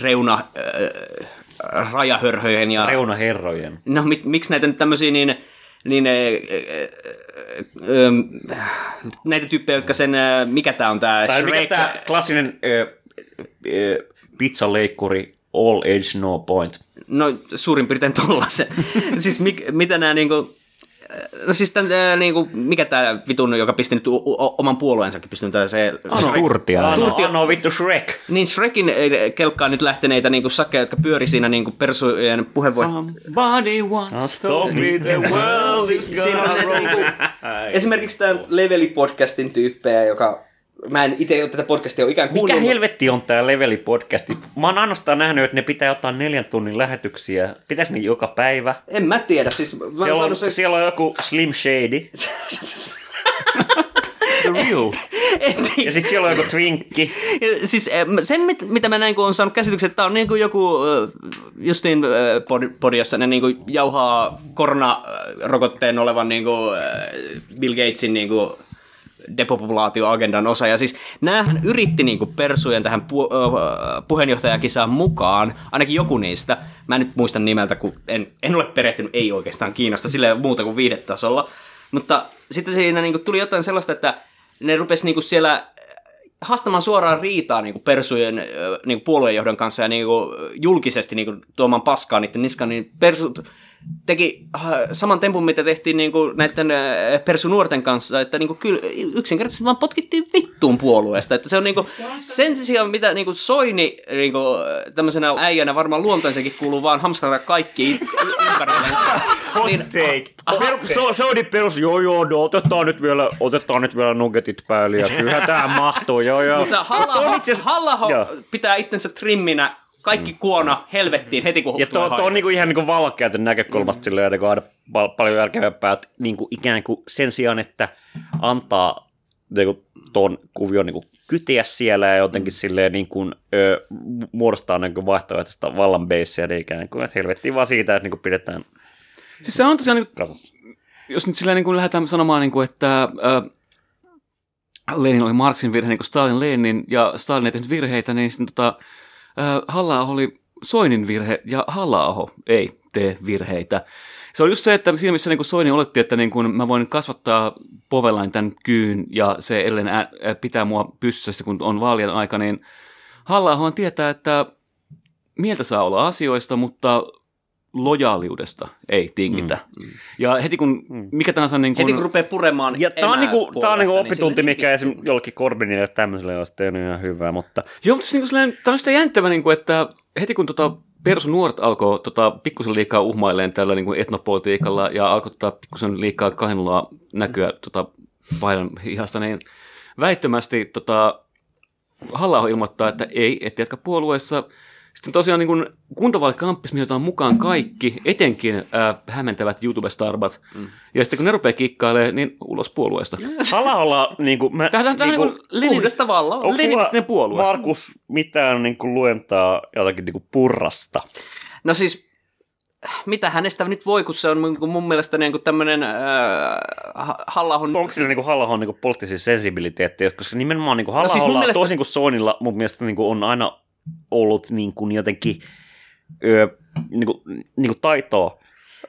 reuna äh, rajahörhöjen ja Reunaherrojen. no mit, miksi näitä nyt tämmöisiä niin, niin äh, äh, äh, näitä tyyppejä, jotka sen, äh, mikä tää on tää Tai mikä Shrek, tämä klassinen ö, ö, pizzaleikkuri all age no point. no suurin piirtein tollasen. [LAUGHS] siis mik, mitä nämä niinku, No siis tämän, ää, niinku, mikä tämä vitun, joka pisti nyt u- u- oman puolueensakin pistänyt tää se... Ano Turtia. Ano, Turtio- ano vittu Shrek. Niin Shrekin kelkkaan nyt lähteneitä niinku sakkeja, jotka pyöri siinä niinku persujen puheenvuoro... Somebody wants to be the world is gonna roll. niinku, esimerkiksi tämän Leveli-podcastin tyyppejä, joka... Mä en itse tätä podcastia ole ikään Mikä kuullut. helvetti on tää Leveli podcasti? Mä oon ainoastaan nähnyt, että ne pitää ottaa neljän tunnin lähetyksiä. Pitäis ne joka päivä? En mä tiedä, siis mä Siellä on, se... siellä on joku Slim Shady. [LAUGHS] The real. Ja sitten siellä on joku Twinkki. Siis eh, sen, mit- mitä mä näin, kun on saanut käsityksen, että tämä on niin kuin joku eh, justiin eh, pod- podi, jossa ne niin kuin jauhaa koronarokotteen olevan niin kuin eh, Bill Gatesin niin kuin depopulaatioagendan osa. Ja siis näähän yritti niin kuin persujen tähän pu- puheenjohtajakisaan mukaan, ainakin joku niistä. Mä en nyt muista nimeltä, kun en, en ole perehtynyt, ei oikeastaan kiinnosta silleen muuta kuin viidetasolla. Mutta sitten siinä niin kuin tuli jotain sellaista, että ne rupesi niin kuin siellä haastamaan suoraan riitaa niin kuin persujen niin kuin puoluejohdon kanssa ja niin kuin julkisesti niin kuin tuomaan paskaa niiden niskaan, niin persut teki äh, saman tempun, mitä tehtiin niin kuin näiden äh, persunuorten kanssa, että niin kuin kyllä yksinkertaisesti vaan potkittiin vittuun puolueesta. Että se on niin kuin, sen sijaan, mitä niin kuin Soini niin kuin, tämmöisenä äijänä varmaan luonteensakin kuuluu vaan hamstrata kaikki y- y- ympärillensä. niin, Per, se, se oli perus, joo joo, no, otetaan nyt vielä, otetaan nyt vielä nuggetit päälle ja kyllä tämä mahtuu, joo joo. Mutta Joo. pitää itsensä trimminä, kaikki kuona helvettiin heti kun Ja tulee tuo, tuo on niinku ihan niinku vallankäytön näkökulmasta silleen, että aina pal- paljon järkevämpää, että niinku ikään kuin sen sijaan, että antaa niinku tuon kuvion niinku kyteä siellä ja jotenkin silleen niin kuin, ö, muodostaa niin vaihtoehtoista vallan beissiä, niin ikään kuin, että helvettiin vaan siitä, että niin kuin pidetään Siis se on tosiaan, niin, kasassa. jos nyt sillä niin kuin lähdetään sanomaan, niin kuin, että äh, Lenin oli Marksin virhe, niin kuin Stalin Lenin, ja Stalin ei tehnyt virheitä, niin sitten tota, halla oli Soinin virhe, ja halla ei tee virheitä. Se oli just se, että siinä missä niin kuin Soini oletti, että niin kuin mä voin kasvattaa povelain tämän kyyn, ja se edelleen pitää mua pyssyssä, kun on vaalien aika, niin halla tietää, että mieltä saa olla asioista, mutta lojaaliudesta ei tingitä. Mm. Ja heti kun, mikä tahansa niin kun, Heti kun rupeaa puremaan Ja tämä on, niinku, tää on niinku puoluetta, oppitunti, niin mikä esim. jollekin Corbynille ja tämmöiselle on sitten ihan hyvä, mutta Joo, mutta siis niin kuin tämä on sitä jännittävää, niin kuin, että heti kun tota, persu nuoret alkoi tota, pikkusen liikaa uhmailleen tällä niin kuin etnopolitiikalla ja alkoi tota, pikkusen liikaa kahinulaa näkyä tota, paidan hihasta, niin väittömästi tota, halla ilmoittaa, että ei, et jatka puolueessa. Sitten tosiaan niin kuin kuntavaalikamppis, mihin otetaan mukaan kaikki, etenkin äh, hämmentävät YouTube-starbat. Mm. Ja sitten kun ne rupeaa kikkailemaan, niin ulos puolueesta. Halla niin kuin, mä, Tämä on niin kuin Lenin, Uudesta sulla, leninistinen puolue. Markus, mitään niin kuin, luentaa jotakin niin kuin purrasta? No siis, mitä hänestä nyt voi, kun se on mun, mun mielestä niin tämmöinen äh, hallahon... Onko sillä niin halla niin poliittisia sensibiliteettiä, koska nimenomaan niin halla No siis mielestä- toisin kuin Sonilla, mun mielestä niin kuin on aina ollut niin kuin jotenkin ö, niin kuin, niin kuin taitoa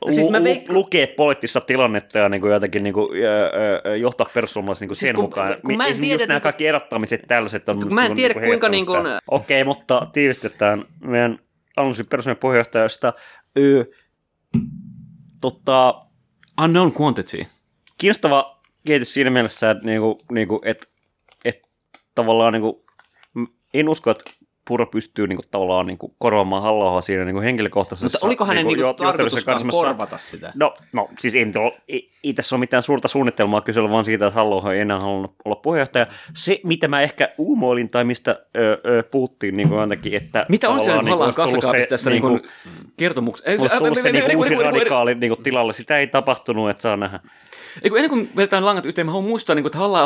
No siis mä lu- veikka- lukee poliittista tilannetta ja niin kuin jotenkin niin kuin, ö, ö, ö, johtaa perussuomalaiset niin kuin Siis sen kun- mukaan. kun mä en Esimerkiksi tiedä, just nämä niin kuin- kaikki erottamiset tällaiset on Kun mä en niin tiedä, kuin kuinka niin kuin-. Okei, mutta tiivistetään meidän alunsin perussuomalaisen puheenjohtajasta. Ö, tota, Unknown quantity. kiinnostava kehitys siinä mielessä, että, niinku, niinku, et, et, tavallaan niinku, m- en usko, että Puro pystyy niinku, tavallaan niinku, korvaamaan halla siinä niinku, henkilökohtaisessa Mutta oliko hänen niinku, niinku, jo- johtelussa tarkoituskaan korvata sitä? No, no siis ei, ei, ei tässä ole mitään suurta suunnitelmaa kysyä, vaan siitä, että halla ei enää halunnut olla puheenjohtaja. Se, mitä mä ehkä uumoilin tai mistä ö, ö, puhuttiin niin kuin ainakin, että... Mitä on siellä tullut kassakaapissa tässä niin kertomuksessa? Ei, olisi tullut se niinku, uusi kuin- radikaali niinku, tilalle. Sitä ei tapahtunut, että saa nähdä. Ei, kun ennen kuin vedetään langat yhteen, mä haluan muistaa, niin kuin, että halla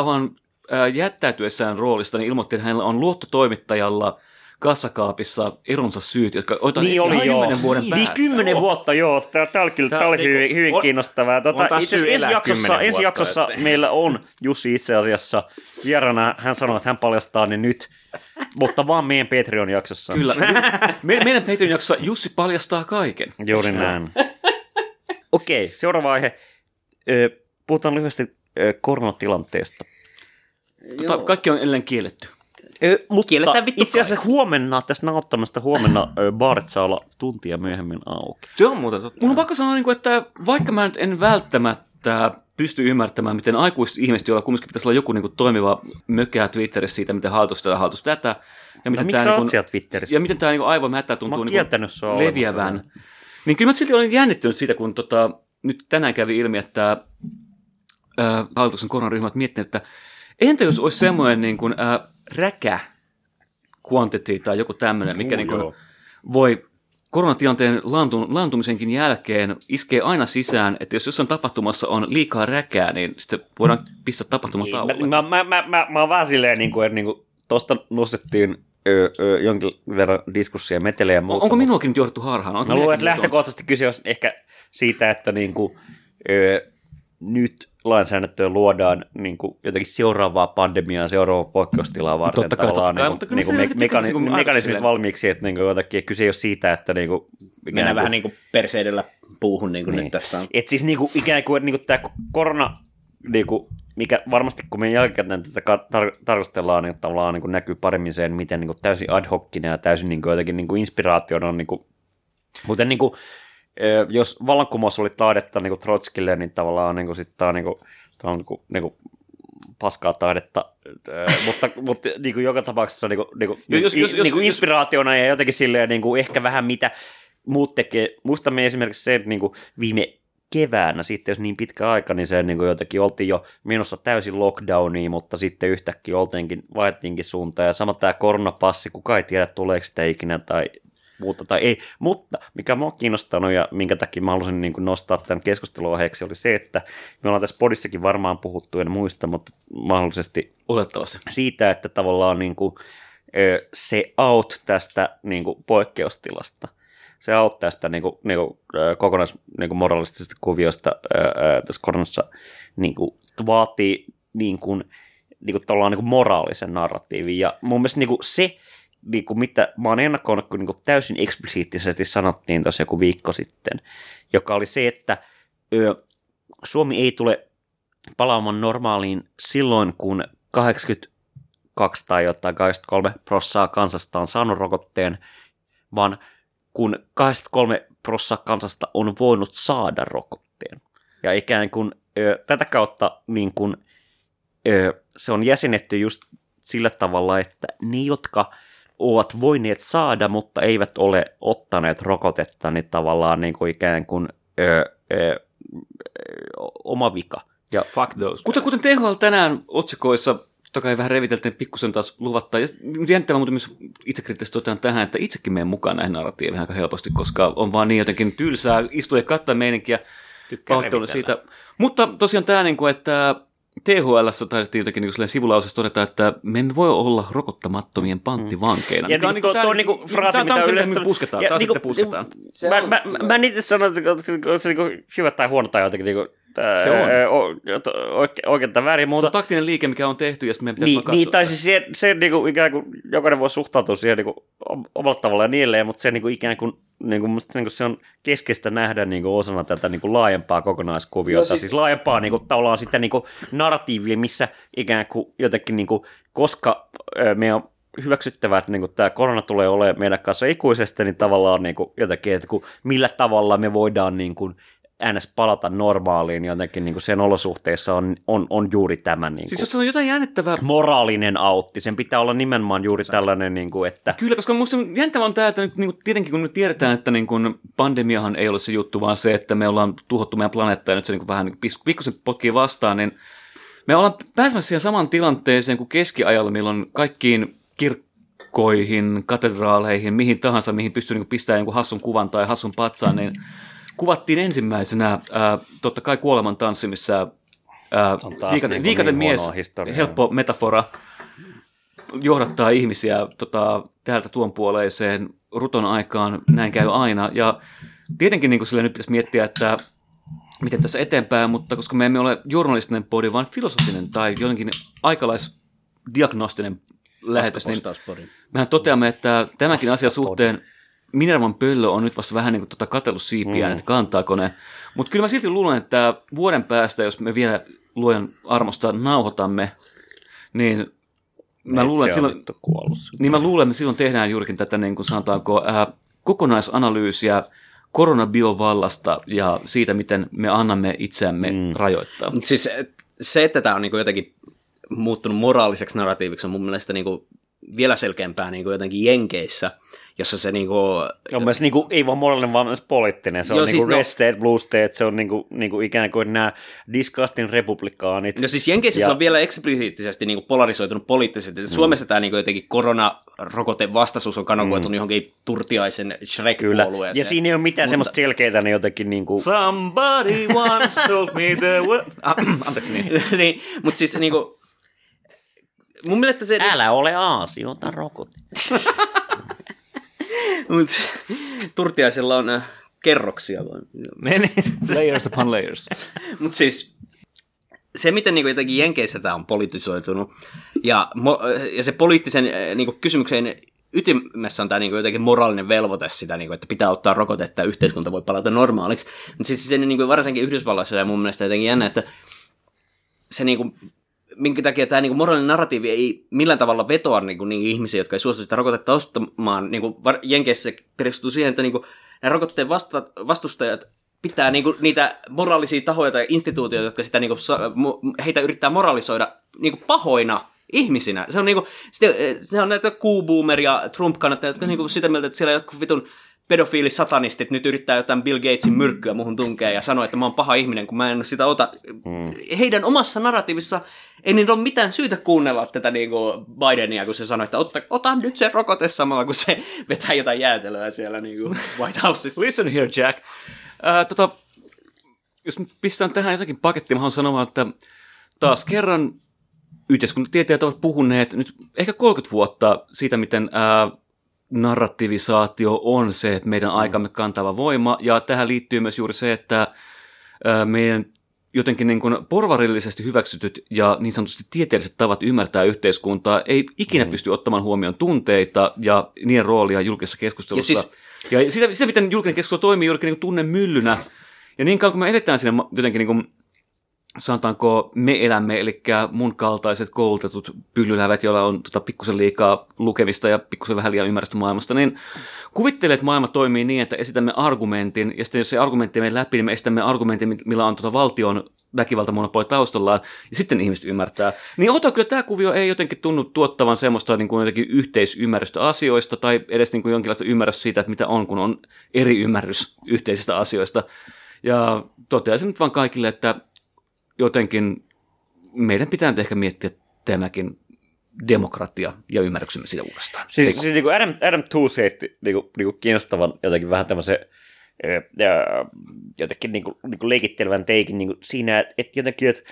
jättäytyessään roolista niin ilmoitti, että hänellä on luottotoimittajalla kassakaapissa eronsa syyt, jotka otetaan Niin oli joo. kymmenen vuoden Niin päästä. kymmenen vuotta, joo. Tämä, tämä oli kyllä tämä on oli hyvin, niinku- hyvin on- kiinnostavaa. Tota, on taas itse ensi jaksossa, ensi jaksossa että- meillä on Jussi itse asiassa vieraana. Hän sanoi, että hän paljastaa ne nyt, mutta vaan meidän Patreon-jaksossa. Kyllä. [LAUGHS] Me, meidän Patreon jaksossa Jussi paljastaa kaiken. Juuri näin. Okei, seuraava aihe. Ö, Puhutaan lyhyesti koronatilanteesta. Tota, kaikki on edelleen kielletty. Mutta Kielletään vittu itse asiassa huomenna, tästä nauttamasta huomenna baarit saa olla tuntia myöhemmin auki. Se on muuten totta. Mun on pakko sanoa, niin kuin, että vaikka mä nyt en välttämättä pysty ymmärtämään, miten aikuiset ihmiset, joilla kumminkin pitäisi olla joku niin kuin, toimiva mökkää Twitterissä siitä, miten hallitus tätä, hallitus tätä. Ja No, miten miksi tää, sä niin oot kuin, siellä Twitterissä? ja miten tämä niin Mä tuntuu niin leviävän. Niin kyllä mä silti olin jännittynyt siitä, kun tota, nyt tänään kävi ilmi, että ää, hallituksen koronaryhmät miettivät, että entä jos olisi semmoinen niin kuin, ää, räkä quantity tai joku tämmöinen, mikä niin kuin, voi koronatilanteen laantu, laantumisenkin jälkeen iskee aina sisään, että jos jossain tapahtumassa on liikaa räkää, niin sitten voidaan pistää tapahtuma tauolle. Niin, Mä, mä, mä, mä, mä oon vähän silleen, niin kuin, että niin kuin, tosta nostettiin ö, ö, jonkin verran diskurssia, metelejä ja muuta. Onko minuakin nyt johdettu harhaan? Onko Mä luulen, että lähtökohtaisesti kyse on ehkä siitä, että niin kuin, ö, nyt lainsäädäntöä luodaan niin kuin jotenkin seuraavaa pandemiaa, seuraavaa poikkeustilaa varten. Totta kai, totta kai, niin mutta kuin, niin kuin me, mekani- niin kuin mekanismit valmiiksi, että niin kuin jotenkin kyse ei ole siitä, että niin kuin, Mennään vähän niin kuin perseidellä puuhun, niin kuin Niin. nyt tässä on. Et siis niinku, ikään kuin, että niinku tämä korona, niinku, mikä varmasti kun me jälkikäteen tätä tar- tarkastellaan, niin tavallaan niinku näkyy paremmin sen, miten niinku täysin ad hocina ja täysin niinku jotenkin niinku inspiraationa on niinku, kuten niinku, ö, jos vallankumous oli taidetta niinku Trotskille, niin tavallaan niinku sit tää on niinku, tää on niinku, niinku paskaa taidetta, ö, [LAUGHS] mutta, mutta niinku joka tapauksessa niinku, niinku, Jos- jos- jos- niinku jos- inspiraationa ja jotenkin silleen niinku ehkä vähän mitä muut tekee. Muistamme esimerkiksi se, että niinku viime keväänä sitten, jos niin pitkä aika, niin se niin kuin jotenkin oltiin jo menossa täysin lockdowniin, mutta sitten yhtäkkiä oltiinkin, vaihdettiinkin suuntaan. Ja sama tämä koronapassi, kuka ei tiedä tuleeko sitä ikinä tai muuta tai ei. Mutta mikä mua on kiinnostanut ja minkä takia mä halusin niin kuin nostaa tämän keskusteluaiheeksi oli se, että me ollaan tässä podissakin varmaan puhuttu, en muista, mutta mahdollisesti Olettavasti. siitä, että tavallaan niin kuin, se out tästä niin kuin poikkeustilasta, se out tästä niin kuin, niin kuin, kokonais niin kuin moralistisesta kuviosta ö, tässä koronassa niin kuin, vaatii niin kuin, niin kuin, niin kuin moraalisen narratiivin. Ja mun mielestä niin kuin se, niin kuin mitä mä oon ennakkoon, kun niin kuin täysin eksplisiittisesti sanottiin tuossa joku viikko sitten, joka oli se, että ö, Suomi ei tule palaamaan normaaliin silloin, kun 82 tai jotain 83 prossaa kansasta on saanut rokotteen, vaan kun 83 prossaa kansasta on voinut saada rokotteen. Ja ikään kuin ö, tätä kautta niin kuin, ö, se on jäsenetty just sillä tavalla, että ne, jotka ovat voineet saada, mutta eivät ole ottaneet rokotetta, niin tavallaan niin kuin ikään kuin ö, ö, oma vika. Ja Fuck those. Kuten, kuten THL tänään otsikoissa totta kai vähän reviteltiin pikkusen taas luvattaa. Ja jännittävää muuten myös itsekriittisesti totean tähän, että itsekin menen mukaan näihin narratiiveihin aika helposti, koska on vaan niin jotenkin tylsää istua ja katsoa meininkiä. Pahoittelen siitä. Mutta tosiaan tämä, niin kuin, että THL taidettiin jotenkin niin sivulausessa todeta, että me emme voi olla rokottamattomien panttivankeina. Ja niin, tuo, tää- tuo on niinku fraasi, tää mitä on se, yleensä... mitä me pusketaan. ja Taas niinku- sitten pusketaan. Mä, mä, mä, mä en itse sano, että onko se, onko se niinku hyvä tai huono tai jotenkin niinku, Se on. ää, o- oikein, oikein tai väärin, Se mutta... on taktinen liike, mikä on tehty, ja meidän pitäisi Niin, niin, tai sitä. siis se, se niinku, ikään kuin jokainen voi suhtautua siihen niinku, om- omalla tavallaan niin edelleen, mutta se niinku, ikään kuin, niinku, musta, niinku, se on keskeistä nähdä niinku, osana tätä niinku, laajempaa kokonaiskuviota, Joo, siis, siis- laajempaa niinku, tavallaan sitten niinku, narratiivia, missä ikään kuin jotenkin, niinku, koska ö, me on hyväksyttävää, että niinku, tämä korona tulee olemaan meidän kanssa ikuisesti, niin tavallaan niinku, jotenkin, että kun, millä tavalla me voidaan niinku, ns. palata normaaliin jotenkin niin kuin sen olosuhteissa on, on, on juuri tämä niin Siis kuin, jos on jotain jännittävää moraalinen autti. Sen pitää olla nimenomaan juuri tällainen, niin kuin, että Kyllä, koska minusta jännittävää on tämä, että nyt, niin kuin, tietenkin kun me tiedetään, että niin kuin, pandemiahan ei ole se juttu, vaan se, että me ollaan tuhottu meidän planeetta ja nyt se niin kuin, vähän niin pikkusen potkii vastaan, niin me ollaan pääsemässä siihen samaan tilanteeseen kuin keskiajalla, milloin kaikkiin kirkkoihin, katedraaleihin, mihin tahansa, mihin pystyy niin pistämään jonkun hassun kuvan tai hassun patsaan, niin kuvattiin ensimmäisenä ää, totta kai kuoleman tanssi, missä ää, taas viikaten, niin viikaten niin mies, helppo metafora, johdattaa ihmisiä tota, täältä tuon puoleiseen ruton aikaan, näin käy aina. Ja tietenkin niin sille nyt pitäisi miettiä, että miten tässä eteenpäin, mutta koska me emme ole journalistinen podi, vaan filosofinen tai jotenkin aikalaisdiagnostinen lähetys, niin mehän toteamme, että tämäkin asia suhteen Minervan pöllö on nyt vasta vähän niin kuin tota katellut siipiään, mm. että kantaako ne. Mutta kyllä mä silti luulen, että vuoden päästä, jos me vielä luojan armosta nauhoitamme, niin mä luulen, että silloin, niin mä luulen, että silloin tehdään juurikin tätä niin kuin sanotaanko ää, kokonaisanalyysiä koronabiovallasta ja siitä, miten me annamme itseämme mm. rajoittaa. Mut siis se, että tämä on niinku jotenkin muuttunut moraaliseksi narratiiviksi, on mun mielestä niinku vielä selkeämpää niinku jotenkin Jenkeissä, jossa se niinku... Se on myös niin kuin, ei vaan moraalinen, vaan myös poliittinen. Se on Joo, niin siis kuin no- red state, blue state, se on niin kuin, niin kuin ikään kuin nämä disgusting republikaanit. No siis Jenkeissä Ja- se on vielä eksplisiittisesti niinku polarisoitunut poliittisesti. Mm. Suomessa tämä niinku jotenkin koronarokote vastaisuus on kanavoitu mm. johonkin turtiaisen Kyllä. Shrek-puolueeseen. Ja siinä ei ole mitään Mutta- semmoista selkeää, niin jotenkin niin kuin, Somebody once told me the word... Ah, [CLEARS THROAT] anteeksi niin. [LAUGHS] niin, mutta siis niinku... Mun mielestä se... älä ole aasi, ota rokote. [LAUGHS] Mut, turtiaisella on äh, kerroksia. Layers upon layers. Mutta siis se, miten niinku jotenkin Jenkeissä tämä on politisoitunut, ja, mo- ja se poliittisen äh, niinku, kysymyksen ytimessä on tämä niinku, jotenkin moraalinen velvoite sitä, niinku, että pitää ottaa rokotetta ja yhteiskunta voi palata normaaliksi. Mutta siis se niinku, varsinkin Yhdysvalloissa ja mun mielestä jotenkin jännä, että se niinku, minkä takia tämä niinku moraalinen narratiivi ei millään tavalla vetoa niinku, niihin ihmisiin, jotka ei suostu sitä rokotetta ostamaan. Niinku, var- Jenkeissä perustuu siihen, että niinku, nämä rokotteen vasta- vastustajat pitää niinku, niitä moraalisia tahoja tai instituutioita, jotka sitä, sa- mu- heitä yrittää moralisoida niinku, pahoina ihmisinä. Se on, niinku, se, se on näitä Q-boomer ja Trump-kannattajia, jotka niinku, sitä mieltä, että siellä jotkut vitun pedofiilisatanistit nyt yrittää jotain Bill Gatesin myrkkyä muhun tunkea ja sanoa, että mä oon paha ihminen, kun mä en sitä ota. Mm. Heidän omassa narratiivissa ei niillä ole mitään syytä kuunnella tätä niinku Bidenia, kun se sanoo, että ota, ota nyt se rokote samalla, kun se [LAUGHS] vetää jotain jäätelöä siellä niinku White Houseissa. Listen here, Jack. Äh, tota, jos pistän tähän jotakin pakettiin, mä haluan sanoa, että taas kerran yhteiskuntatieteilijät ovat puhuneet nyt ehkä 30 vuotta siitä, miten ää, narrativisaatio on se, että meidän aikamme kantava voima, ja tähän liittyy myös juuri se, että meidän jotenkin niin kuin porvarillisesti hyväksytyt ja niin sanotusti tieteelliset tavat ymmärtää yhteiskuntaa ei ikinä pysty ottamaan huomioon tunteita ja niiden roolia julkisessa keskustelussa. Ja siis- ja sitä, sitä, miten julkinen keskustelu toimii juurikin niin tunne myllynä. Ja niin kauan kun me edetään siinä ma- jotenkin niin kuin, sanotaanko me elämme, eli mun kaltaiset koulutetut pyllylävät, joilla on tota, pikkusen liikaa lukemista ja pikkusen vähän liian ymmärrystä maailmasta, niin kuvittelee, että maailma toimii niin, että esitämme argumentin, ja sitten jos se argumentti menee läpi, niin me esitämme argumentin, millä on tota valtion väkivaltamonopoli taustallaan, ja sitten ihmiset ymmärtää. Niin ota kyllä tämä kuvio ei jotenkin tunnu tuottavan semmoista niin kuin jotenkin yhteisymmärrystä asioista, tai edes niin kuin jonkinlaista ymmärrystä siitä, että mitä on, kun on eri ymmärrys yhteisistä asioista. Ja toteaisin nyt vaan kaikille, että jotenkin meidän pitää nyt ehkä miettiä tämäkin demokratia ja ymmärryksemme sitä uudestaan. Siis, siis niin kuin Adam, Adam Tooze heitti niin kuin, niin kuin kiinnostavan jotenkin vähän tämmöisen jotenkin niin kuin, niin kuin leikittelevän teikin niin kuin siinä, että, että jotenkin, että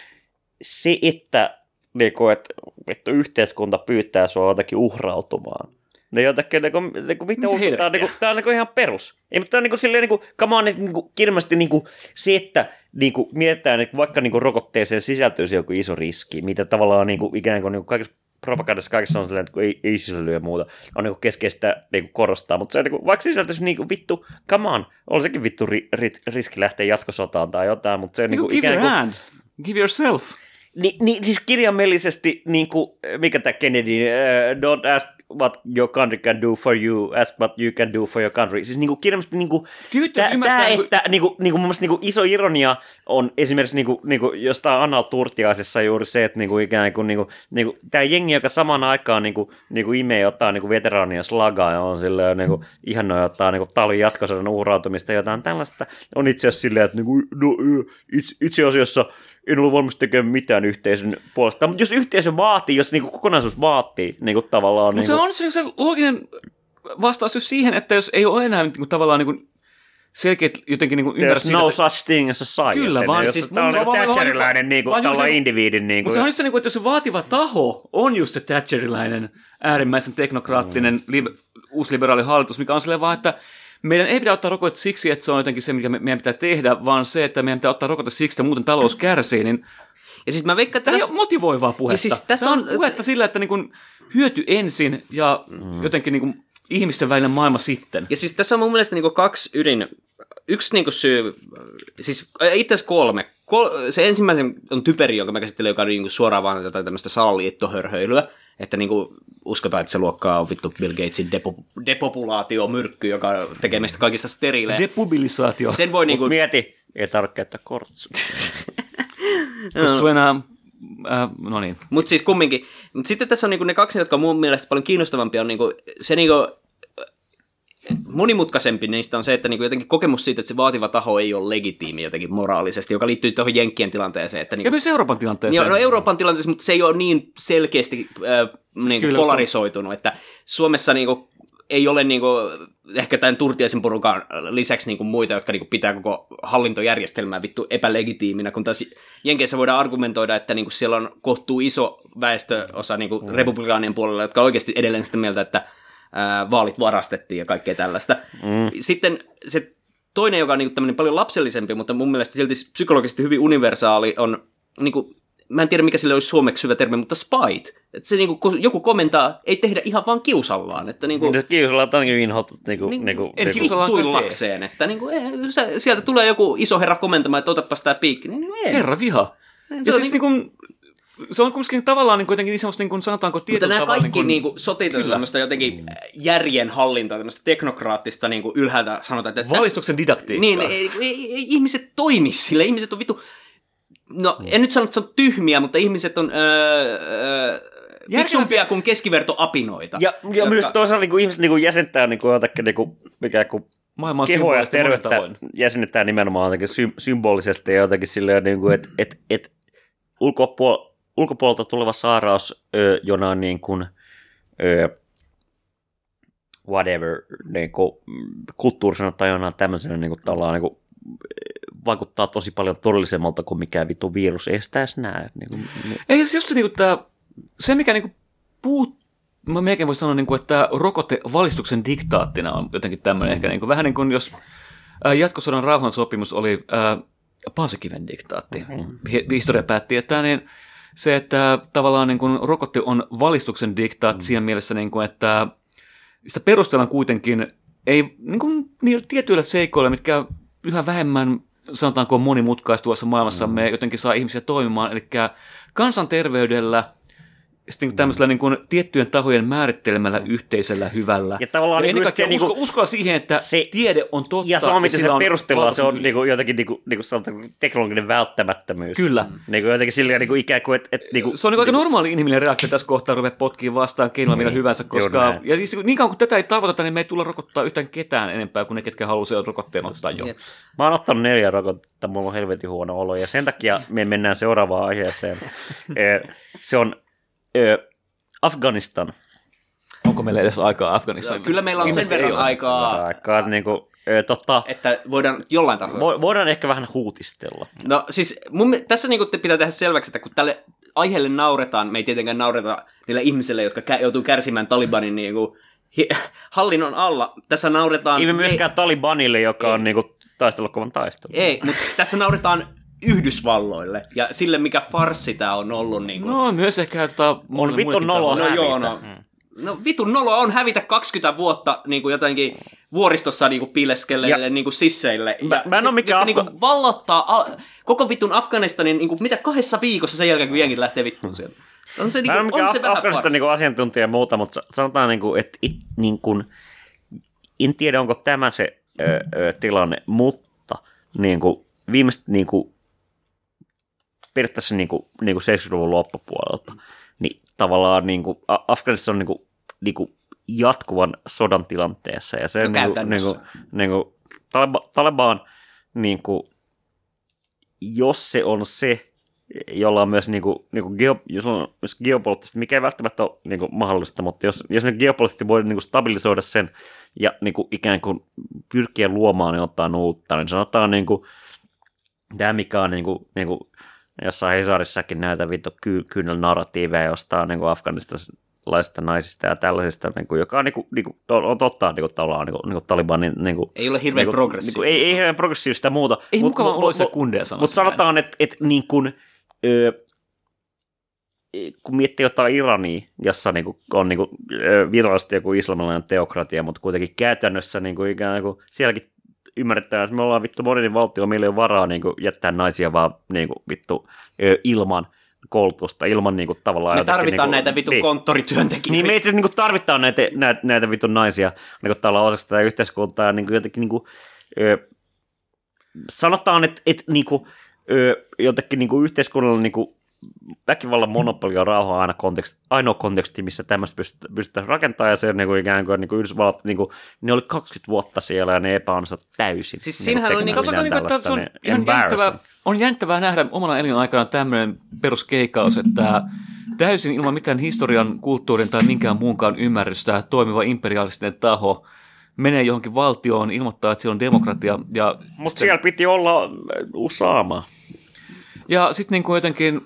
se, että, niin kuin, että, että yhteiskunta pyytää sua jotenkin uhrautumaan, ne jotenkin, niin kuin, niin kuin, mitä uutta, tämä on, niin kuin, tämä on niin kuin ihan perus. Ei, mutta tämä on niin kuin, silleen, niin kuin, come on, niin kuin, ilmeisesti niin kuin, se, että niin kuin, mietitään, että vaikka niin kuin, rokotteeseen sisältyisi joku iso riski, mitä tavallaan niin kuin, ikään kuin, niin kuin kaikessa propagandassa kaikessa on sellainen, että ei, ei sisälly ja muuta, on niin kuin keskeistä niin kuin korostaa, mutta se on niin kuin, vaikka sisältyisi niin kuin, vittu, come on, on sekin vittu ri, ri, riski lähteä jatkosotaan tai jotain, mutta se on niin kuin, give ikään kuin, hand. Give yourself. Ni, niin, siis kirjaimellisesti, niin kuin, mikä tämä Kennedy, uh, don't ask what your country can do for you, ask what you can do for your country. Siis niin niin kuin, Kyvyttömyys tämä, ymmärtää, tämä, kun- että niin kuin, niin kuin, mun mielestä, niin kuin, iso ironia on esimerkiksi niin kuin, niin kuin, jostain Anal Turtiaisessa juuri se, että niin kuin, ikään kuin, niin kuin, niin kuin, tämä jengi, joka samaan aikaan niin kuin, niin kuin imee jotain niin kuin veteraania slagaa ja on silleen, niin kuin, ihannoi jotain niin kuin, talvin jatkosodan uhrautumista ja jotain tällaista, on itse asiassa silleen, että niin kuin, no, itse, itse asiassa en ole valmis tekemään mitään yhteisön puolesta. Mutta jos yhteisö vaatii, jos niinku kokonaisuus vaatii niinku tavallaan... Mutta Niinku, se on se, se looginen vastaus just siihen, että jos ei ole enää niin kuin, tavallaan niin kuin, selkeät jotenkin niin kuin ymmärrys There's no että, such thing as a society. Kyllä, vaan jos siis tämä on niinku Thatcherilainen niinku, se- indiviidin niinku, Mutta se on just se, niin kuin, että jos se vaativa taho on just se Thatcherilainen äärimmäisen teknokraattinen Mm. li- uusliberaali hallitus, mikä on silleen vaan, että meidän ei pidä ottaa rokotetta siksi, että se on jotenkin se, mikä me, meidän pitää tehdä, vaan se, että meidän pitää ottaa rokote siksi, että muuten talous kärsii, niin Ja siis mä veikkaan, että Tämä ei tässä, ole motivoivaa puhetta. Ja siis tässä Tämä on, on- puhetta sillä, että niin kuin hyöty ensin ja mm. jotenkin niin kuin ihmisten välinen maailma sitten. Ja siis tässä on mun mielestä niinku kaksi ydin, yksi niinku syy, siis äh, itse asiassa kolme. Kol, se ensimmäisen on typeri, jonka mä käsittelen, joka on niinku suoraan vaan tätä tämmöistä salaliittohörhöilyä. Että niinku uskotaan, että se luokkaa on vittu Bill Gatesin depo, depopulaatiomyrkky, joka tekee meistä kaikista steriilejä. Depublisaatio. Sen voi niinku... Mut mieti, ei tarvitse käyttää kortsua. [LAUGHS] Koska enää... Äh, no niin. Mutta siis kumminkin. Mut sitten tässä on niinku ne kaksi, jotka on mun mielestä paljon kiinnostavampia. On niinku, se niinku, monimutkaisempi niistä on se, että niinku jotenkin kokemus siitä, että se vaativa taho ei ole legitiimi jotenkin moraalisesti, joka liittyy tuohon Jenkkien tilanteeseen. Että Ja niinku, myös Euroopan tilanteeseen. Joo, no Euroopan tilanteessa, mutta se ei ole niin selkeästi äh, niin Kyllä, polarisoitunut, että Suomessa niin kuin, ei ole niin kuin, ehkä tämän Turtiaisen porukan lisäksi niin kuin muita, jotka niin kuin, pitää koko hallintojärjestelmää vittu epälegitiiminä, kun taas Jenkeissä voidaan argumentoida, että niin kuin, siellä on kohtuu iso väestöosa niin kuin, republikaanien puolella, jotka oikeasti edelleen sitä mieltä, että ää, vaalit varastettiin ja kaikkea tällaista. Mm. Sitten se toinen, joka on niin kuin, paljon lapsellisempi, mutta mun mielestä silti psykologisesti hyvin universaali, on niin kuin, mä en tiedä mikä sille olisi suomeksi hyvä termi, mutta spite. Että se niinku, kun joku komentaa, ei tehdä ihan vaan kiusallaan. Että niinku, Jos kiusalla on jotenkin inhottu niinku, Niin- niinku, en niinku. Että niinku, sä- sieltä tulee joku iso herra komentamaan, että otapas tää piikki. Niin, niinku, ei. Herra viha. Se Ja on siis niinku- niin kuin, se on kuitenkin tavallaan niin kuitenkin niin semmoista, niin kuin sanotaanko Mutta tietyllä nämä tavalla... kaikki niin niin kuin, kuin, sotit on tämmöistä jotenkin järjen hallintaa, tämmöistä teknokraattista niin kuin ylhäältä sanotaan, että... Valistuksen didaktiikkaa. Niin, ei, ei, ei, ihmiset toimi sille, ihmiset on vittu... No, en nyt sano, että se on tyhmiä, mutta ihmiset on öö, öö, fiksumpia kuin keskivertoapinoita. Ja, ja jotka- myös toisaalta niin kuin ihmiset niin kuin jäsentää niin kuin jotakin niin kuin, mikä kuin Maailma on kehoa ja terveyttä jäsennetään nimenomaan jotenkin sy- symbolisesti ja jotenkin silleen, niin kuin, että et, et ulkopuol- ulkopuolelta tuleva sairaus, ö, jona on niin kuin, ö, whatever, niin kuin, mm, kulttuurisena tai jonain tämmöisenä niin kuin, tavallaan, niin kuin, vaikuttaa tosi paljon todellisemmalta kuin mikä vittu virus. Ei sitä edes näe. Niin kuin, Ei se just niinku tää, se mikä niinku puut, mä melkein voisin sanoa, niinku, että tämä rokote valistuksen diktaattina on jotenkin tämmöinen ehkä niinku, vähän niin kuin jos ää, jatkosodan rauhansopimus oli ää, Paasikiven diktaatti. Hi- Historia päätti, että niin se, että tavallaan niin kuin rokotte on valistuksen diktaatti siinä mielessä, niin kuin, että sitä perustellaan kuitenkin ei niin kuin, niillä tietyillä seikoilla, mitkä yhä vähemmän sanotaanko monimutkaistuvassa maailmassamme jotenkin saa ihmisiä toimimaan, eli kansanterveydellä sitten niin tämmöisellä niin kuin, tiettyjen tahojen määrittelemällä yhteisellä hyvällä. Ja tavallaan ja niin kuin se, niin kuin- uskoa, uskoa siihen, että se- se, tiede on totta. Ja sama, miten se sillä on perustellaan, se on valtakunnan- niinku jotenkin niinku, niinku sanotaan, teknologinen välttämättömyys. Kyllä. Niinku jotenkin silleen niinku ikään kuin, että et, niinku, Se on niin aika normaali inhimillinen reaktio tässä kohtaa ruveta potkiin vastaan keinoilla millä Niin, hyvänsä, koska ja siis niin kauan kun tätä ei tavoiteta, niin me ei tulla rokottaa yhtään ketään enempää kuin ne, ketkä haluaisivat rokotteen ottaa jo. Mä oon ottanut neljä rokotetta, mulla on helvetin huono olo, ja sen takia me mennään seuraavaan aiheeseen. [LAUGHS] Eh, se on ö, Afganistan. Onko meillä edes aikaa Afganistanissa? Kyllä meillä on sen ei verran aikaa, Aikaa, niin kuin, ö, tota, että voidaan jollain tasolla. vo, voidaan ehkä vähän huutistella. No siis mun, tässä niinku te pitää tehdä selväksi, että kun tälle aiheelle nauretaan, me ei tietenkään naureta niille ihmisille, jotka kä- joutuu kärsimään Talibanin niinku, hi- hallinnon alla. Tässä nauretaan... Ei me myöskään Talibanille, joka on niin kuin, taistellut kovan taistelun. Ei, mutta tässä nauretaan Yhdysvalloille ja sille, mikä farssi tämä on ollut. Niin kuin. No myös ehkä tota, On vitun noloa No joo, no. No vitun noloa on hävitä 20 vuotta niin kuin jotenkin vuoristossa niin kuin piileskelleille Ja- niin kuin sisseille. Mä- mä en oo mikään jotka, Afga- niin kuin vallottaa a- koko vitun Afganistanin niin kuin, mitä kahdessa viikossa sen jälkeen, kun jengit lähtee vittuun sieltä. On se, niin Mä en ole kuin, on mikään Afganistan farssi. niin asiantuntija ja muuta, mutta sanotaan, niin kuin, että it, niin kuin, en tiedä, onko tämä se ö, ö, tilanne, mutta niin kuin, viimeistä niin kuin, periaatteessa niin kuin, niin kuin 70-luvun loppupuolelta, niin tavallaan niin kuin, Afganistan on niin kuin, niin kuin jatkuvan sodan tilanteessa. Ja se No niin kuin, niin kuin, niin kuin, Taleba, Taliban, niin kuin, jos se on se, jolla on myös, niin kuin, niin kuin geo, jos on myös geopoliittisesti, mikä ei välttämättä ole niin kuin, mahdollista, mutta jos, jos ne geopoliittisesti voi niin kuin, stabilisoida sen ja niin kuin, ikään kuin pyrkiä luomaan jotain uutta, niin sanotaan niin kuin, tämä mikä on niin kuin, niin kuin, jossain Hesarissakin näitä vittu ky- kyynel narratiiveja jostain niin kuin afganistanilaisista naisista ja tällaisista, niin kuin, joka on, niin kuin, niin kuin, on, on totta niin kuin, tavallaan niin kuin, niin kuin Talibanin niin kuin, Ei ole hirveän niin kuin, progressiivinen. Niin kuin, ei, ei hirveän progressiivista ja muuta. Ei Mut- mukava oloisia mut- kundeja sanoa Mutta sanotaan, että et, niin kuin, ö, kun miettii jotain Irania, jossa niin kuin, on niin kuin, virallisesti joku islamilainen teokratia, mutta kuitenkin käytännössä niin kuin, ikään kuin, sielläkin ymmärretään, että me ollaan vittu modernin valtio, meillä ei ole varaa niin kuin, jättää naisia vaan niin kuin, vittu ilman koulutusta, ilman niin kuin, tavallaan Me jotenkin, tarvitaan niin kuin, näitä vitun niin. konttorityöntekijöitä. Niin me itse asiassa niin tarvitaan näitä, näitä, näitä vitun naisia niin kuin tällä osaksi tätä yhteiskuntaa ja niin kuin jotenkin niin kuin, ö, sanotaan, että, että niin kuin, ö, jotenkin niin kuin yhteiskunnalla niin kuin väkivallan monopoli on rauha aina konteksti, ainoa konteksti, missä tämmöistä pystytään, pystytään rakentamaan, ja se niin kuin ikään kuin, niin kuin Yhdysvallat, niin kuin, ne oli 20 vuotta siellä, ja ne epäonnistuivat täysin. Siis niin siinähän on tekemään niin- Sanotaanko, mitään niin että se on niin ihan jännittävää, on jännittävää nähdä omana elinaikana tämmöinen peruskeikaus, että täysin ilman mitään historian, kulttuurin tai minkään muunkaan ymmärrystä toimiva imperialistinen taho menee johonkin valtioon, ilmoittaa, että siellä on demokratia. Ja Mutta siellä piti olla Usama. Ja sitten niin jotenkin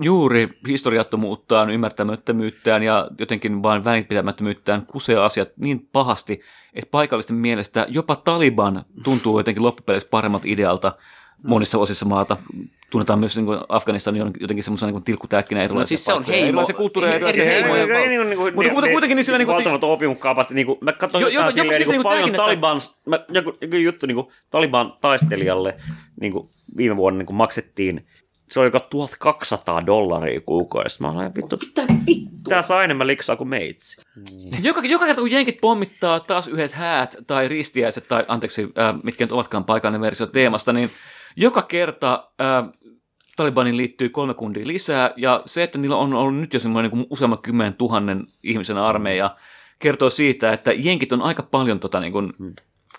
juuri historiattomuuttaan, ymmärtämättömyyttään ja jotenkin vain välinpitämättömyyttään kusee asiat niin pahasti, että paikallisten mielestä jopa Taliban tuntuu jotenkin loppupeleissä paremmalta idealta monissa osissa maata. Tunnetaan myös niin kuin Afganistan on jotenkin semmoisena niin tilkkutäkkinä erilaisia No siis se on heimo- erilaisia kulttuureja, eri erilaisia heimoja. Niin, niin, niin, Mutta- niin, kuitenkin niin sillä niin kuin- valtavat opiumkaupat, niin kuin, mä katsoin Jo- jotain jo- silleen, joku niin kuin, paljon niinku tämäkin, Taliban, mä, joku, joku juttu niin kuin, Taliban taistelijalle niin kuin, viime vuonna niin kuin, maksettiin, se oli joka 1200 dollaria kuukaudessa. Mä olen vittu, Mitä vittu? tää saa enemmän liksaa kuin meitsi. Joka, joka kerta kun jenkit pommittaa taas yhdet häät tai ristiäiset tai anteeksi, äh, mitkä nyt ovatkaan paikallinen versio teemasta, niin joka kerta äh, Talibanin liittyy kolme kundia lisää ja se, että niillä on ollut nyt jo semmoinen niin useamman kymmenen tuhannen ihmisen armeija, kertoo siitä, että jenkit on aika paljon tota, niin kuin,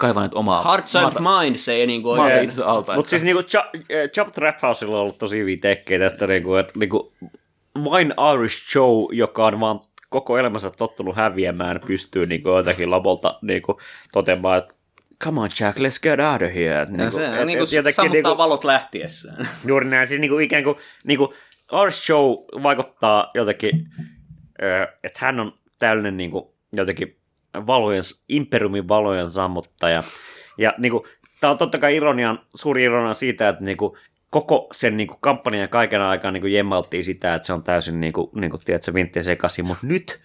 kaivaneet omaa Hearts and maata, Minds ei niin maata oikein. itsensä alta. Mutta siis niinku Chop Trap Housella on ollut tosi hyviä tekkejä tästä, niinku, että niinku, vain Irish Joe, joka on vaan koko elämänsä tottunut häviämään, pystyy niinku, jotenkin lopulta niinku, toteamaan, että come on Jack, let's get out of here. Et, Ja se et- on niin et kuin jotenkin sammuttaa niinku- valot lähtiessään. [LAUGHS] Juuri näin, siis niinku ikään kuin, niinku Irish Show vaikuttaa jotenkin, että hän on täydellinen niinku, jotenkin valojen, imperiumin valojen sammuttaja. Ja niinku, tämä on totta kai ironian, suuri ironia siitä, että niinku, koko sen niinku, kampanjan kaiken aikaa niinku, jemmaltiin sitä, että se on täysin niinku, niinku, tiedätkö, vintti sekaisin, mutta nyt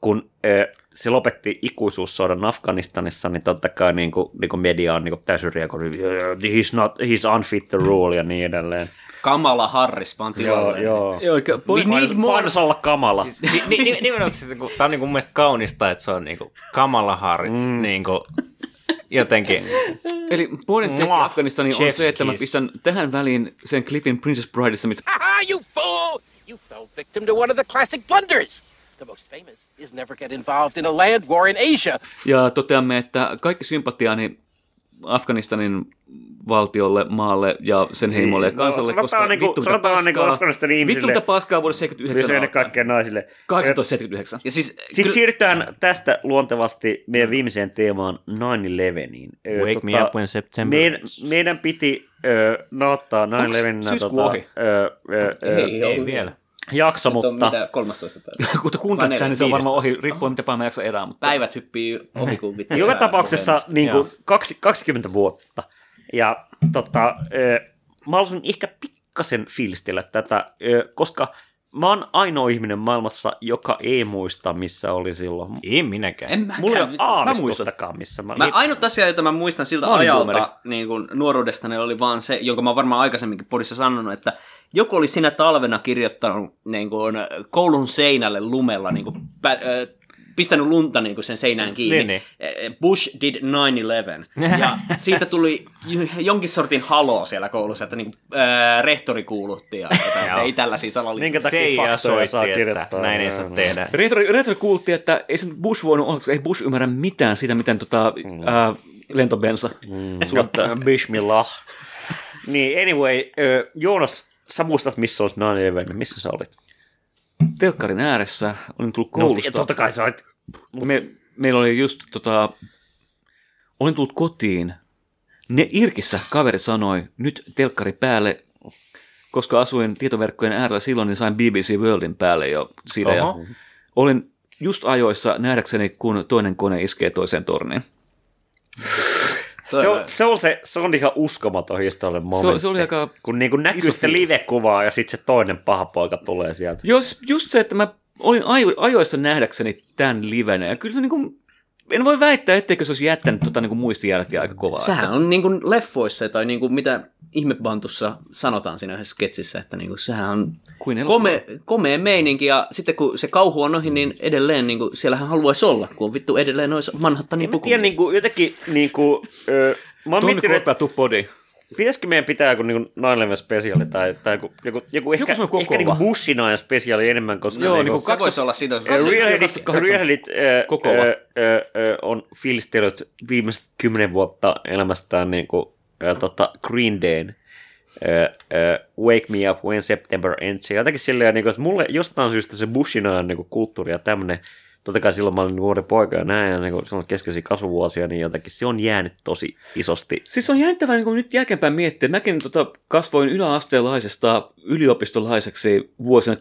kun ö, se lopetti ikuisuussodan Afganistanissa, niin totta kai niin kuin, niin kuin media on niin kuin täysin reagoinut, he's, not, he's unfit to rule ja niin edelleen. Kamala Harris vaan Joo, tilalle. joo. Joo, eikä- We need more. Olla kamala. Siis, ni, ni, ni, nimenomaan siis, niin kuin, tämä on niin kuin mun mielestä kaunista, että se on niin kuin Kamala Harris, mm. niin kuin, jotenkin. Eli pointti Mwah. Afganistaniin on Chef's se, että mä kiss. pistän tähän väliin sen klipin Princess Brideissa, missä Ah, you fool! You fell victim to one of the classic blunders. The most famous is never get involved in a land war in Asia. Ja toteamme, että kaikki sympatiani Afganistanin valtiolle, maalle ja sen heimolle ja No, kansalle, sanotaan koska niinku- vittu mitä niinku paskaa, Afganistanin ihmisille- vittu mitä paskaa vuodessa Myös 79 ennen kaikkea naisille. 1879. Ja siis, Sitten kyllä- siirrytään tästä luontevasti meidän viimeiseen teemaan 9-11. Ö, Wake me up when September meidän, meidän piti ö, nauttaa 9-11 syyskuu ohi? ö, ö, ö, Ei, Ei ole vielä. Jakso, Mutta... mutta Mitä 13 päivää? [LAUGHS] Kun te kuuntelet tämän, niin se on varmaan ohi, riippuen mitä päivää mä jaksa elää. Mutta Päivät hyppii ohi kuin [LAUGHS] vittu. joka tapauksessa niin kuin kaksi, 20 vuotta. Ja tota, mä haluaisin ehkä pikkasen fiilistellä tätä, koska mä oon ainoa ihminen maailmassa, joka ei muista, missä oli silloin. Ei minäkään. En mäkään. Mulla ei ole aavistustakaan, missä mä, Mä, ainut asia, jota mä muistan siltä Mä ajalta niin kun nuoruudestani oli vaan se, jonka mä oon varmaan aikaisemminkin podissa sanonut, että joku oli sinä talvena kirjoittanut niin kun, koulun seinälle lumella, niin kun, pä, ö, pistänyt lunta niin kun sen seinään kiinni. Niin, niin. Eh, Bush did 9-11. Ja [LAUGHS] siitä tuli jonkin sortin haloo siellä koulussa, että niin, äh, rehtori kuulutti ja että, [LAUGHS] että ei tällaisia salaliittoja. Minkä takia faktoja soitti, saa että kirjoittaa? näin ei saa tehdä. Retro, retro kuultiin, että ei Bush voinut olla, koska ei Bush ymmärrä mitään siitä, miten tota, Mm. ää, lentobensa suottaa. [LAUGHS] Bismillah. niin, anyway, Joonas, sä muistat, missä olisi 9-11, missä sä olit? Telkkarin ääressä olin tullut No, koulusta. totta kai sä olit. Me, meillä oli just tota, olin tullut kotiin. Ne Irkissä kaveri sanoi, nyt telkkari päälle, koska asuin tietoverkkojen äärellä silloin, niin sain BBC Worldin päälle jo siitä. Ja olin just ajoissa nähdäkseni, kun toinen kone iskee toiseen torniin. Se on, se, on se, se on ihan uskomaton historiallinen momentti. se oli aika Kun niin kuin näkyy sitä live-kuvaa ja sitten se toinen paha poika tulee sieltä. Jos just se, että mä olin ajo- ajoissa nähdäkseni tämän livenä, ja kyllä se niin kuin, en voi väittää, etteikö se olisi jättänyt tota niin kuin muistijälkeä aika kovaa. Sehän on niin kuin leffoissa tai niin kuin mitä ihmebantussa sanotaan siinä yhdessä sketsissä, että niin kuin sehän on Kuin elokuva. kome, komea meininki ja sitten kun se kauhu on ohi, niin edelleen niin kuin, siellähän haluaisi olla, kun on vittu edelleen noissa Manhattanin En mä tiedä, niin kuin, jotenkin niin kuin, ö, mä oon miettinyt, että tuu podi. pitäisikö meidän pitää joku niin 9 spesiaali tai, tai joku, joku, joku ehkä, semmoinen ehkä niin Bushin spesiaali enemmän, koska Joo, niin niin kuin, se voisi olla siinä. Realit, 28 Realit ö, Kokova. ö, ö, ö, on fiilistellyt viimeiset kymmenen vuotta elämästään niin kuin, ö, tota Green Dayn ö, ö, Wake Me Up When September Ends. Ja jotenkin silleen, niin kuin, että mulle jostain syystä se Bushin ajan niin kuin, kulttuuri ja tämmöinen, totta kai silloin mä olin nuori poika ja näin, ja niin kuin, silloin keskeisiä kasvuvuosia, niin jotenkin se on jäänyt tosi isosti. Siis on jännittävää niin nyt jälkeenpäin miettiä. Mäkin tota, kasvoin yläasteelaisesta yliopistolaiseksi vuosina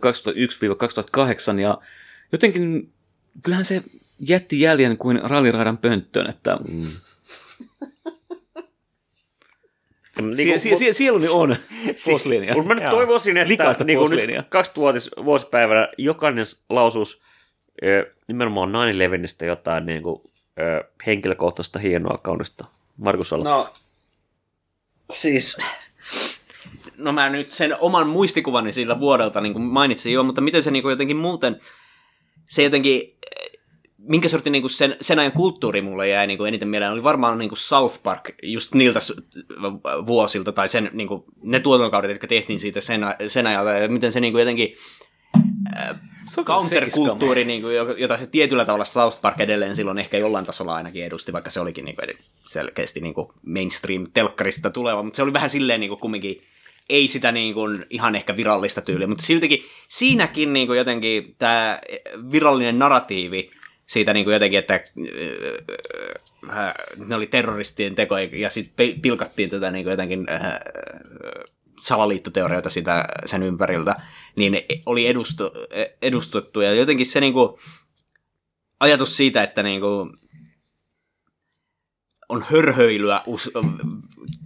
2001-2008 ja jotenkin kyllähän se jätti jäljen kuin ralliraidan pönttöön, että Niin sie, kuin- sie, sie, sieluni on [LAUGHS] [LAUGHS] posliinia. Mutta mä nyt toivoisin, että Likaista niin kuin nyt 20-vuotis vuosipäivänä jokainen lausuisi ö, nimenomaan 9-11 jotain niin kuin, ö, henkilökohtaista hienoa kaunista. Markus Ala. No, siis... No mä nyt sen oman muistikuvani sillä vuodelta niin kuin mainitsin jo, mutta miten se niin kuin jotenkin muuten, se jotenkin, minkä sortin niin kuin sen, sen ajan kulttuuri mulle jäi niin kuin eniten mieleen, oli varmaan niin kuin South Park just niiltä vuosilta, tai sen, niin kuin, ne tuotantokaudet, jotka tehtiin siitä sen, sen ajalta, ja miten se niin kuin jotenkin on counterkulttuuri, niin kuin, jota se tietyllä tavalla South Park edelleen silloin ehkä jollain tasolla ainakin edusti, vaikka se olikin niin kuin, selkeästi niin kuin mainstream-telkkarista tuleva, mutta se oli vähän silleen niin kuin kumminkin, ei sitä niin kuin ihan ehkä virallista tyyliä, mutta siltikin siinäkin niin kuin jotenkin tämä virallinen narratiivi siitä niin kuin jotenkin, että äh, ne oli terroristien tekoja ja sitten pilkattiin tätä niin kuin jotenkin äh, salaliittoteorioita sitä, sen ympäriltä, niin oli edustu, edustettu. Ja jotenkin se niinku, ajatus siitä, että niinku, on hörhöilyä us,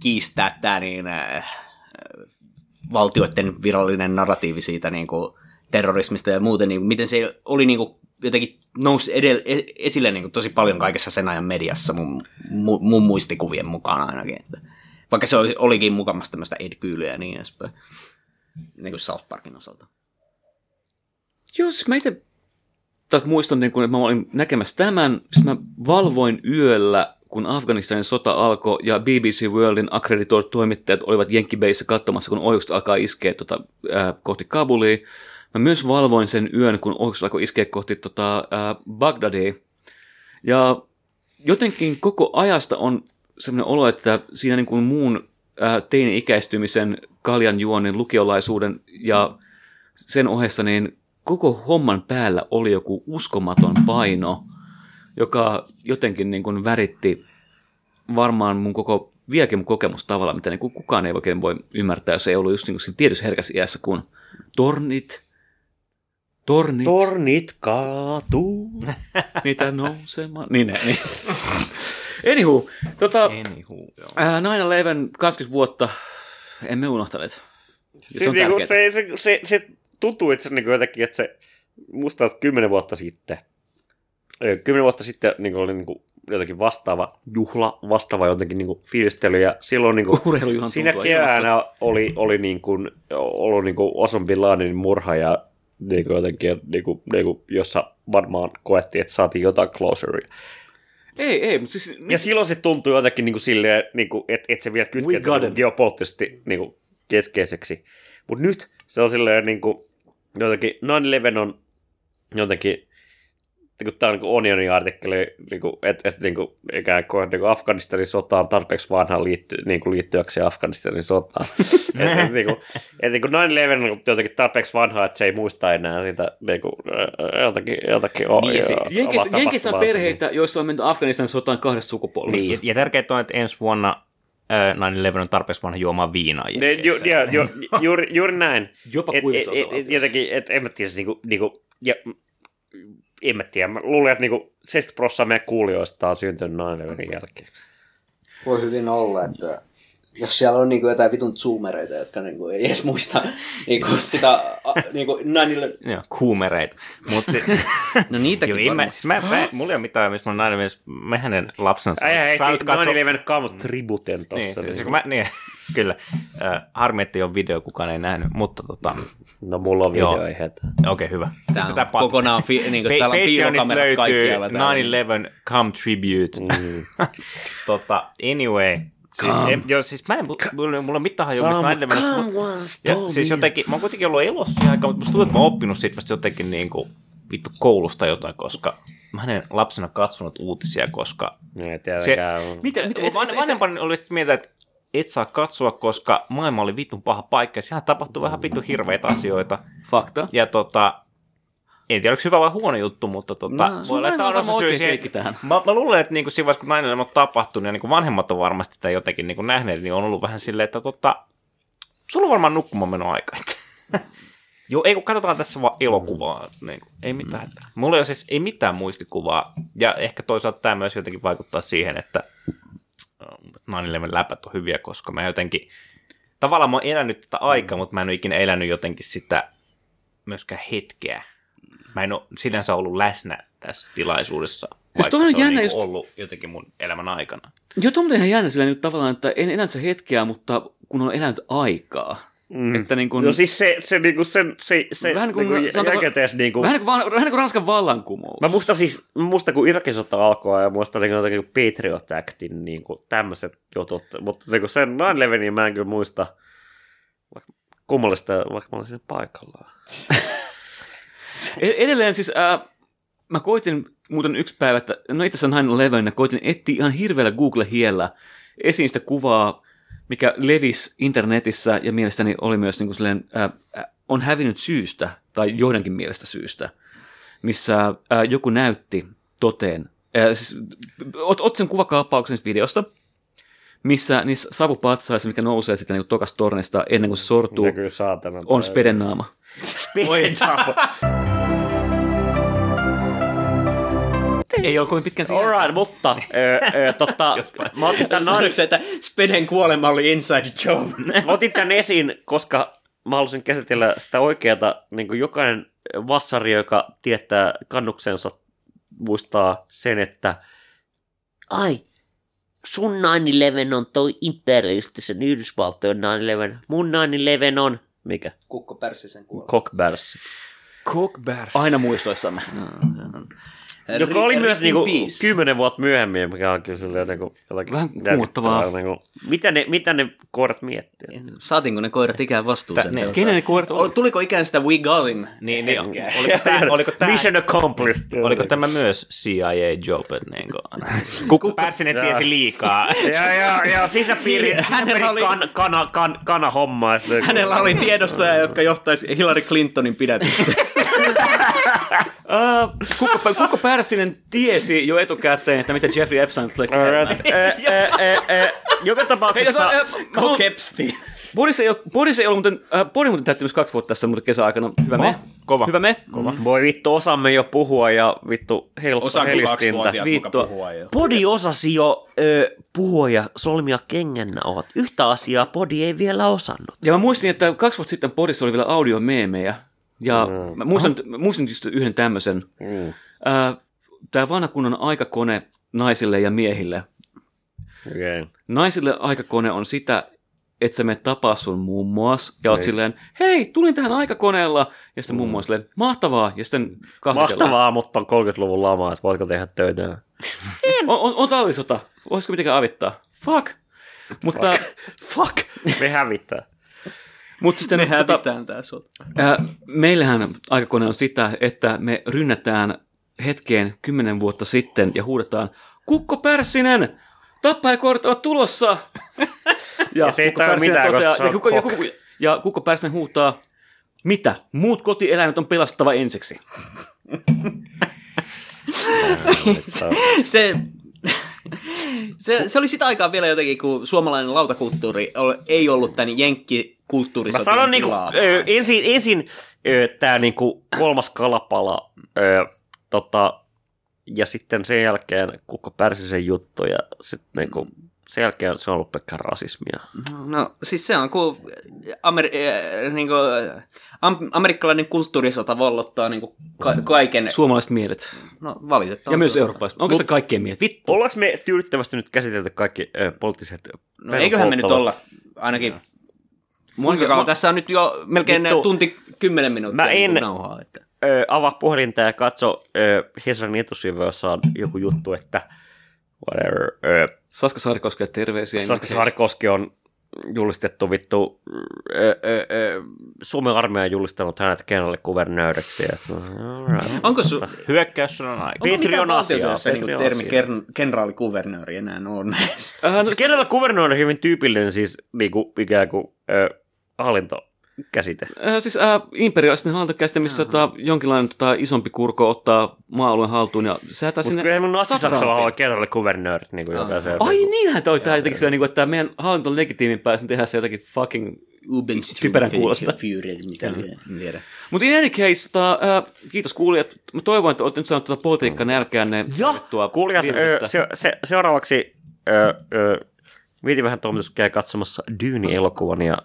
kiistää tämä niin, äh, valtioiden virallinen narratiivi siitä niinku, terrorismista ja muuten, niin miten se oli niinku, jotenkin nousi edel, e- esille niinku, tosi paljon kaikessa sen ajan mediassa mun, mun, mun muistikuvien mukaan ainakin. Vaikka se oli, olikin mukamassa tämmöistä Ed Kyylyä ja niin edespäin. Niin kuin South Parkin osalta. Joo, mä itse taas muistan, niin kun, että mä olin näkemässä tämän, siis mä valvoin yöllä, kun Afganistanin sota alkoi ja BBC Worldin akkreditoidut toimittajat olivat Jenkkibeissä katsomassa, kun ohjukset alkaa iskeä tota, ää, kohti Kabulia. Mä myös valvoin sen yön, kun ohjukset alkoi iskeä kohti tota, ää, Bagdadia. Ja jotenkin koko ajasta on sellainen olo, että siinä niin kuin muun ää, teini-ikäistymisen, kaljanjuonnin, lukiolaisuuden ja sen ohessa niin koko homman päällä oli joku uskomaton paino, joka jotenkin niin kuin väritti varmaan mun koko vieläkin kokemus tavalla, mitä niin kuin kukaan ei oikein voi ymmärtää, jos ei ollut just niin kuin siinä tietyssä herkässä iässä, kun tornit, tornit, Tornit kaatuu. [LAUGHS] niitä nousemaan. Niin, ne, niin. [LAUGHS] Anywho, tota, Anywho, joo. ää, 9-11, 20 vuotta, emme unohtaneet. Se, on niinku, se, se, se, se tuntuu itse asiassa niinku jotenkin, että se, musta että kymmenen vuotta sitten, kymmenen vuotta sitten niinku oli niinku jotenkin vastaava juhla, vastaava jotenkin niinku fiilistely, ja silloin niinku, [LAUGHS] siinä keväänä oli, oli niinku, ollut niinku Osama Bin Ladenin murha, ja niinku jotenkin, niinku, niinku, jossa varmaan koettiin, että saatiin jotain closurea. Ei, ei, mutta siis... Ja silloin se tuntui jotenkin niin kuin silleen, niin kuin, että, että se vielä kytkeytyy niin geopoliittisesti niin kuin keskeiseksi. Mutta nyt se on silleen niin kuin, jotenkin 9-11 on jotenkin, niin kuin tämä on niin Onionin artikkeli, niin kuin, että, että niin kuin, ikään kuin, niin kuin Afganistanin sota on tarpeeksi vanha liitty, niin kuin liittyäkseen Afganistanin sotaan. [LAUGHS] että, että, niin kuin, että niin kuin 9-11 on jotenkin tarpeeksi vanha, että se ei muista enää sitä niin kuin, äh, jotakin, jotakin o- Niin, se- omaa Jenkeissä on perheitä, joissa on menty Afganistanin sotaan kahdessa sukupolvessa. Niin. Ja, ja tärkeää on, että ensi vuonna äh, 9-11 on tarpeeksi vanha juomaan viinaa Ne, ju, ja, ju, [LAUGHS] juuri, juuri näin. Jopa Et- kuivissa et- et- osavaltioissa. Jotenkin, että en mä tiedä, niinku, niinku, ja, en mä tiedä, mä luulen, että niinku 70 prosenttia meidän kuulijoista on syntynyt 9 jälkeen. Voi hyvin olla, että jos siellä on niinku jotain vitun zoomereita, jotka niinku ei edes muista niinku sitä a, niinku 9 Joo, kuumereita. Mut sit, [LAUGHS] No niitäkin joo, mä, siis mä, mä, mulla ei ole mitään, missä mä näin myös, mä hänen lapsensa Äijä heitti saanut katsoa. 9-11 kaamut tributen Niin, tossa. niin, Niin, kun mä, niin, [LAUGHS] kyllä. Äh, harmi, että ei ole video, kukaan ei nähnyt, mutta tota, No mulla on video, ei hetä. okei, okay, hyvä. Tää on pat- kokonaan, fi, [LAUGHS] niinku, Pa- täällä on Patreonista piilokamerat löytyy kaikkialla. täällä. 9-11 Come Tribute. Mm. tota, anyway. Siis, en, joo, siis mä en, mulla, mulla on mitään hajua, mistä 9-11. Ja, siis jotenkin, mä oon kuitenkin ollut elossa aika, mutta musta tuntuu, että mä oon oppinut siitä vasta jotenkin niin kuin, vittu koulusta jotain, koska mä en lapsena katsonut uutisia, koska Ei se, tietenkään. mitä, mitä- mitä, et- van, et- vanhempani oli sitten mieltä, että et saa katsoa, koska maailma oli vitun paha paikka ja siellä tapahtui vähän vittu hirveitä asioita. Fakta. Ja tota, en tiedä, onko hyvä vai huono juttu, mutta tota, No, voi olla, että on osa syy siihen. tähän. Mä, mä, luulen, että niinku siinä vaiheessa, kun nainen on tapahtunut ja niinku vanhemmat on varmasti sitä jotenkin niinku nähneet, niin on ollut vähän silleen, että tota, sulla on varmaan nukkumaan meno aika. [LAUGHS] Joo, ei kun katsotaan tässä vaan elokuvaa. Niin kuin, ei mitään. Mm. Mulla ei ole siis ei mitään muistikuvaa. Ja ehkä toisaalta tämä myös jotenkin vaikuttaa siihen, että äh, 9 läpät on hyviä, koska mä jotenkin... Tavallaan mä oon elänyt tätä aikaa, mutta mä en ole ikinä elänyt jotenkin sitä myöskään hetkeä. Mä en ole sinänsä ollut läsnä tässä tilaisuudessa, vaikka toi on se on jännä niinku just- ollut jotenkin mun elämän aikana. Joo, tuo on ihan jännä sillä nyt tavallaan, että en elänyt se hetkeä, mutta kun on elänyt aikaa. Mm. Että niin kuin, No siis se, se, niinku, sen, se, se Vähän kuin- niinku, sanotaanko- jälkikäteessä niinku, vähän, niin kuin, vähän niin kuin Ranskan vallankumous. Mä muistan siis, muistan kun Irakin sota alkoi ja muistan niin jotenkin Patriot Actin niin tämmöiset jutut, mutta niin sen 9-11 mä en kyllä muista, vaikka kummallista, vaikka mä olin siinä paikallaan. [LAUGHS] E- Edelleen siis, ää, mä koitin muuten yksi päivä, että no itse asiassa 9-11, ja koitin etsiä ihan hirveällä Google-hiellä esiin sitä kuvaa, mikä levisi internetissä ja mielestäni oli myös niin kuin silleen, ää, on hävinnyt syystä, tai joidenkin mielestä syystä, missä ää, joku näytti toteen, ää, siis, ot, ot sen kuvakaappauksen siitä videosta, missä niissä savupatsaissa, mikä nousee sitten niin tokasta tornista ennen kuin se sortuu, on speden naama. Ei ole kovin pitkän siihen. Alright, mutta [LAUGHS] ö, ö, totta, mä otin tämän, Sanoiko se, että Speden kuolema oli inside job? mä otin tämän esiin, koska mä halusin käsitellä sitä oikeata, niin kuin jokainen vassari, joka tietää kannuksensa, muistaa sen, että ai, sun 9-11 on toi imperialistisen Yhdysvaltojen 9-11, mun 9-11 on, mikä? Kukko Pärssisen kuolema. Cockbärs. Cockbärs. Aina muistoissamme. On. Joka oli myös niinku kymmenen vuotta myöhemmin, mikä on kyllä silleen niinku jotakin Vähän kuumottavaa. Niinku, mitä, ne, mitä ne koirat miettii? Saatiinko ne koirat ikään vastuuseen? ne-? Kenen ne koirat oli? Tuliko ikään sitä We Got Him Niin, niin, oliko, tää, [LAUGHS] oliko, tää, Mission accomplished. oliko tämä myös CIA-job? Niin kuin, [LAUGHS] Kukku Pärssinen tiesi liikaa. Ja, ja, ja sisäpiiri, Niin, hänellä sisäpiiri oli- kan, kana, kan, kana homma. Hänellä oli tiedostoja, jotka johtaisi Hillary Clintonin pidätykseen. [LAUGHS] Uh, Kukko, Kukko Pärssinen tiesi jo etukäteen, että mitä Jeffrey Epstein tulee ä, Joka tapauksessa... Go Kepstein. Boris ei, ole, Boris ei ollut muuten, äh, Boris muuten täytti myös kaksi vuotta tässä muuten kesäaikana. Hyvä me. Kova. Hyvä me. Voi vittu, osaamme jo puhua ja vittu heiluttaa Osaako helistintä. Vittua. puhua jo? Podi osasi jo ö, puhua ja solmia kengennauhat. Yhtä asiaa Podi ei vielä osannut. Ja mä muistin, että kaksi vuotta sitten Boris oli vielä audiomeemejä. Ja mm. mä muistan, mä muistin just yhden tämmöisen. Mm. Äh, Tämä vanha kunnon aikakone naisille ja miehille. Okay. Naisille aikakone on sitä, että sä menet tapaa sun mummoas ja oot Ei. silleen, hei, tulin tähän aikakoneella. Ja sitten mummo on silleen, mahtavaa. Ja sitten kahvitellaan. Mahtavaa, mutta on 30-luvun lama, että voitko tehdä töitä. [LAUGHS] On, on, on talvisota. Voisiko mitenkään avittaa? Fuck. Mutta, Fuck, [LAUGHS] me hävittää. Mutta sitten Me tota, hävitään tää sota. äh, meillähän aikakone on sitä, että me rynnätään hetkeen kymmenen vuotta sitten ja huudetaan, Kukko Pärssinen, tappajakortit ovat tulossa. [LAUGHS] Ja siitä Kukko ei mitään, se ja, Kukko, ja. Kukko, ja Kukko Pärssinen huutaa, mitä? Muut kotieläimet on pelastettava ensiksi. [LAUGHS] se, se, se oli sitä aikaa vielä jotenkin, kun suomalainen lautakulttuuri ei ollut tämän Mä jenkkikulttuurisotien sanon niinku, ö, ensin, ensin ö, tää niinku kolmas kalapala, ö, tota, ja sitten sen jälkeen Kukko Pärsisen juttu, ja sitten niinku, sen jälkeen se on ollut pelkkää rasismia. No siis se on, kun Amer- äh, niinku, am- amerikkalainen kulttuurisota vollottaa niinku ka- kaiken, Suomalaiset mielet. no valitettavasti. Ja myös eurooppalaiset. Onko se kaikkien mielet? Vittu. Ollaanko me tyydyttävästi nyt käsitelty kaikki ö, poliittiset No eiköhän me nyt olla, ainakin Kuinka kauan? Tässä on nyt jo melkein Vittu. tunti kymmenen minuuttia Mä en- niinku nauhaa. Että. ö, avaa puhelinta ja katso ö, Hesarin etusivu, jossa on joku juttu, että whatever, ö, Saska Saarikoskelle terveisiä. Saska Saarikoski on julistettu vittu, ö, ö, ö, Suomen armeija on julistanut hänet kenraalikuvernööriksi. ja- [LAUGHS] Onko su- Hyökkäyssodan aika. Onko Petri on asiaa, valtiotyössä Petri niin on termi asiaa. ken- kenraalikuvernööri enää on näissä? Äh, no, Se kenraalikuvernööri on hyvin tyypillinen siis niinku, ikään kuin ö, hallintokäsite. Äh, siis äh, imperialistinen hallintokäsite, missä tota, jonkinlainen tota, isompi kurko ottaa maa-alueen haltuun ja säätää Mutta sinne... kyllä mun Natsi-Saksalla satraapin. on kenraalikuvernöörit niinku jokaisen. Ai niinhän toi tää jotenkin niin että meidän hallinto on legitiimimpää, jos me tehdään se jotakin fucking... Typerän kuulosta. Führer, mitä tiedä. Mutta in any case, tota, äh, kiitos kuulijat. Mä toivon, että olette nyt saanut tuota politiikka nälkäänne. Ja kuulijat, ö, se, se, seuraavaksi ö, ö, mietin vähän toimitus käy katsomassa Dyyni-elokuvan ja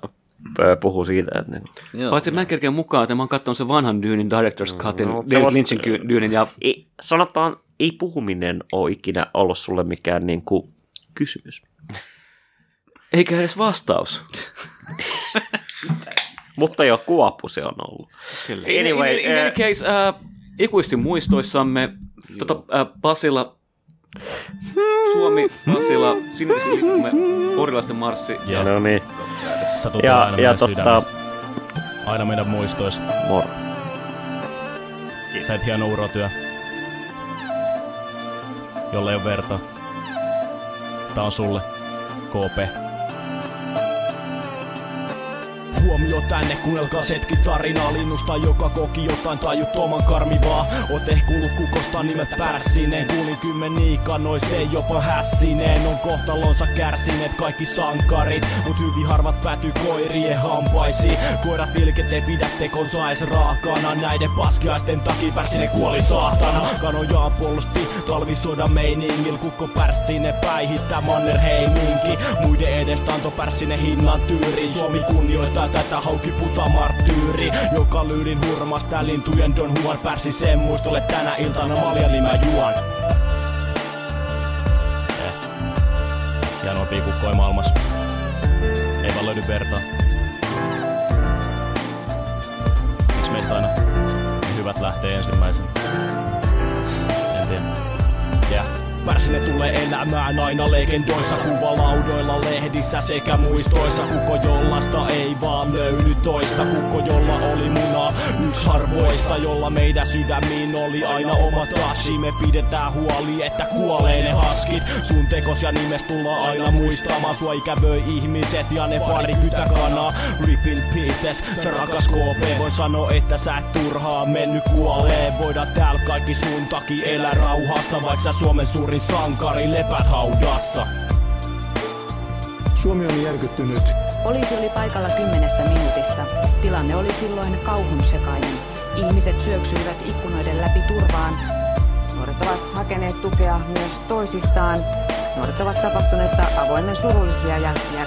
puhuu siitä, että... Joo. Paitsi mä en kerkeä mukaan, että mä oon katsonut sen vanhan Dyynin Director's Cutin, No, David Lynchin ky- Dyynin, ja Ei, sanotaan, ei puhuminen ole ikinä ollut sulle mikään niin kuin, kysymys. [LAUGHS] eikä edes vastaus. [LAUGHS] Mutta jo kuoppu se on ollut. Kyllä. Anyway, in, in, in any ö, case, äh, ikuisesti muistoissamme, tota, äh, Pasila, Suomi, Pasila, sinisen liikkumme, porilaisten marssi. Ja no niin, tulet Ja- aina ja meidän sydämessä. Aina meidän muistois. moro. Sä et hieno urotyö. Jolle ei ole verta. Tää on sulle. KP. Huomio tänne, kuunnelkaa hetki tarinaa linnusta, joka koki jotain tajuttoman karmivaa. Oot ehkä kuullut kukosta nimeltä Pärssinen, kuulin kymmeniä kanoiseen jopa hässineen. On kohtalonsa kärsineet kaikki sankarit, mut hyvin harvat päätyy koirien hampaisiin. Koirat ilket ei pidä tekonsa edes raakana, näiden paskiaisten takia Pärssinen kuoli saatana. Kanojaan puolusti talvisodan meiningil, kukko Pärssinen päihittää Mannerheiminki. Muiden edestä antoi Pärssinen hinnan tyyri, Suomi kunnioittaa tätä hauki puta marttyyri Joka lyydin hurmas tää lintujen Don Juan Pärssisen muistolle tänä iltana maljani mä juon Hienoimpia kukkoja maailmassa. Ei vaan löydy verta. Miksi meistä aina hyvät lähtee ensimmäisenä? Pärsine tulee elämään aina legendoissa Kuvalaudoilla, lehdissä sekä muistoissa. Kuko jollasta ei vaan löydy toista. Kukko jolla oli muna yksi harvoista Jolla meidän sydämiin oli aina oma tashi Me pidetään huoli, että kuolee ne haskit. Sun tekos ja nimes tullaan aina muistamaan Sua ikävöi ihmiset ja ne pari kytäkanaa Rip in pieces, se rakas KP Voin sanoa, että sä et turhaa mennyt kuolee Voidaan täällä kaikki sun takia elää rauhassa Vaikka sä Suomen suurin sankari lepät haudassa Suomi on järkyttynyt. Poliisi oli paikalla kymmenessä minuutissa. Tilanne oli silloin kauhun sekainen. Ihmiset syöksyivät ikkunoiden läpi turvaan. Nuoret ovat hakeneet tukea myös toisistaan. Nuoret ovat tapahtuneesta avoimen surullisia ja järkyttyneitä.